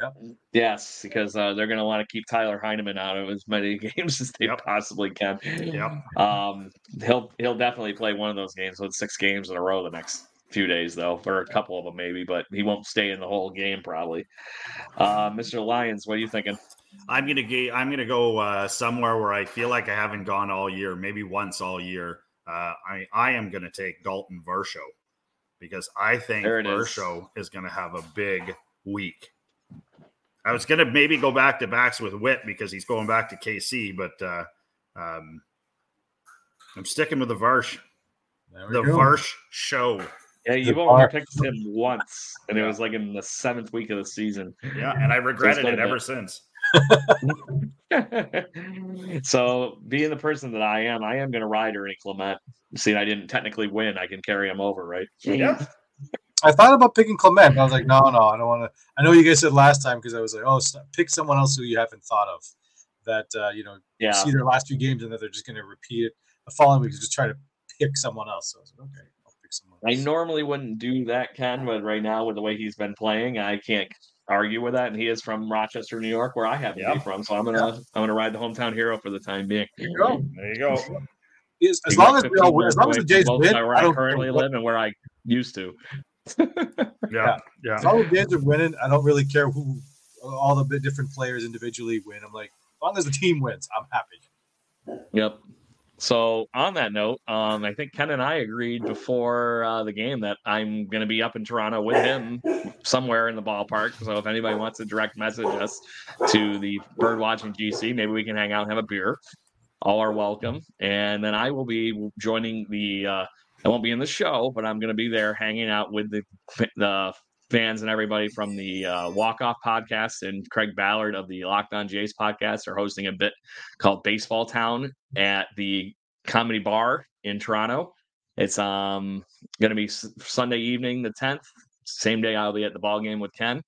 Yep. Yes, because uh, they're going to want to keep Tyler Heineman out of as many games as they Yep. possibly can. Yep. Um, he'll he'll definitely play one of those games with six games in a row the next few days, though, or a couple of them maybe, but he won't stay in the whole game probably. Uh, Mr. Lyons, what are you thinking? I'm gonna go. I'm gonna go uh, somewhere where I feel like I haven't gone all year, maybe once all year. Uh, I I am gonna take Dalton Varsho because I think There it is. Varsho is gonna have a big week. I was gonna maybe go back to backs with Whit because he's going back to KC, but uh, um, I'm sticking with the Varsh, the go. Varsh show. Yeah, you've only bar- picked him once, and it was like in the seventh week of the season. Yeah, and I regretted quite it ever bit. since. so, being the person that I am, I am going to ride Ernie Clement. See, I didn't technically win. I can carry him over, right? Yeah, I thought about picking Clement. but I was like, no, no, I don't want to. I know you guys said last time because I was like, oh, pick someone else who you haven't thought of. That uh, you know, Yeah. see their last few games and that they're just going to repeat it the following week. Just try to pick someone else. So I was like, okay, I'll pick someone. I normally wouldn't do that, Ken, but right now, with the way he's been playing, I can't argue with that. And he is from Rochester, New York, where I happen to be from. So I'm gonna I'm gonna ride the hometown hero for the time being. There you go. there you go. As, as long as we all win, as long as the Jays win, where I I don't currently care what- live and where I used to. Yeah, yeah. As long as the Jays are winning, I don't really care who all the different players individually win. I'm like, as long as the team wins, I'm happy. Yep. So on that note, um, I think Ken and I agreed before uh, the game that I'm going to be up in Toronto with him somewhere in the ballpark. So if anybody wants to direct message us to the Bird Watching GC, maybe we can hang out and have a beer. All are welcome. And then I will be joining the. Uh, I won't be in the show, but I'm going to be there hanging out with the the fans and everybody from the uh, Walk Off podcast and Craig Ballard of the Locked On Jays podcast are hosting a bit called Baseball Town at the Comedy Bar in Toronto. It's um going to be Sunday evening, the 10th. Same day I'll be at the ball game with Ken,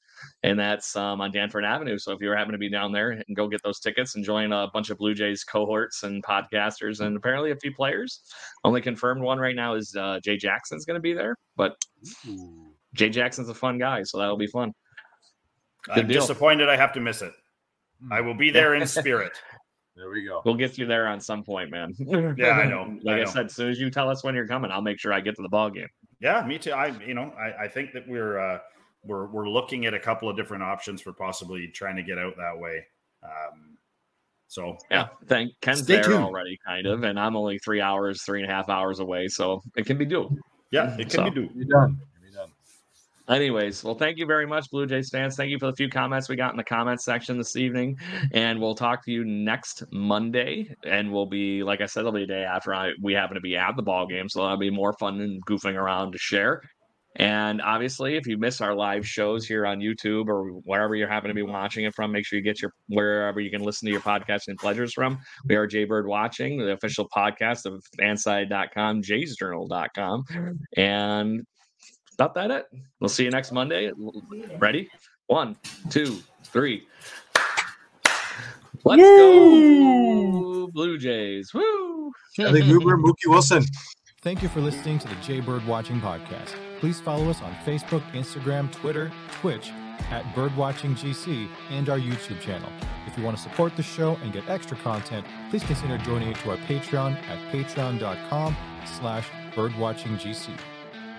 and that's um, on Danforth Avenue. So if you happen to be down there, and go get those tickets and join a bunch of Blue Jays cohorts and podcasters, and apparently a few players. Only confirmed one right now is uh, Jay Jackson's going to be there, but. Jay Jackson's a fun guy, so that'll be fun. I'm deal. disappointed I have to miss it. I will be there in spirit. There we go. We'll get you there on some point, man. Yeah, I know. like I I, said, as soon as you tell us when you're coming, I'll make sure I get to the ball game. Yeah, me too. I you know I, I think that we're uh, we're we're looking at a couple of different options for possibly trying to get out that way. Um, so Yeah, thank Ken's Stay there tuned. already, kind of, and I'm only three hours, three and a half hours away, so it can be doable. yeah, it can So- be do. You're done. Anyways, well, thank you very much, Blue Jays fans. Thank you for the few comments we got in the comments section this evening, and we'll talk to you next Monday. And we'll be, like I said, it'll be a day after I, we happen to be at the ball game, so that'll be more fun and goofing around to share. And obviously, if you miss our live shows here on YouTube or wherever you happen to be watching it from, make sure you get your wherever you can listen to your podcasting pleasures from. We are Jaybird Watching, the official podcast of fanside.com, jaysjournal.com. And about that it. We'll see you next Monday. Ready? One, two, three. Let's go, Blue Jays. Woo! Kelly Gruber, Mookie Wilson. Thank you for listening to the Jaybird Watching Podcast. Please follow us on Facebook, Instagram, Twitter, Twitch at BirdwatchingGC and our YouTube channel. If you want to support the show and get extra content, please consider donating to our Patreon at patreon.com slash birdwatchinggc.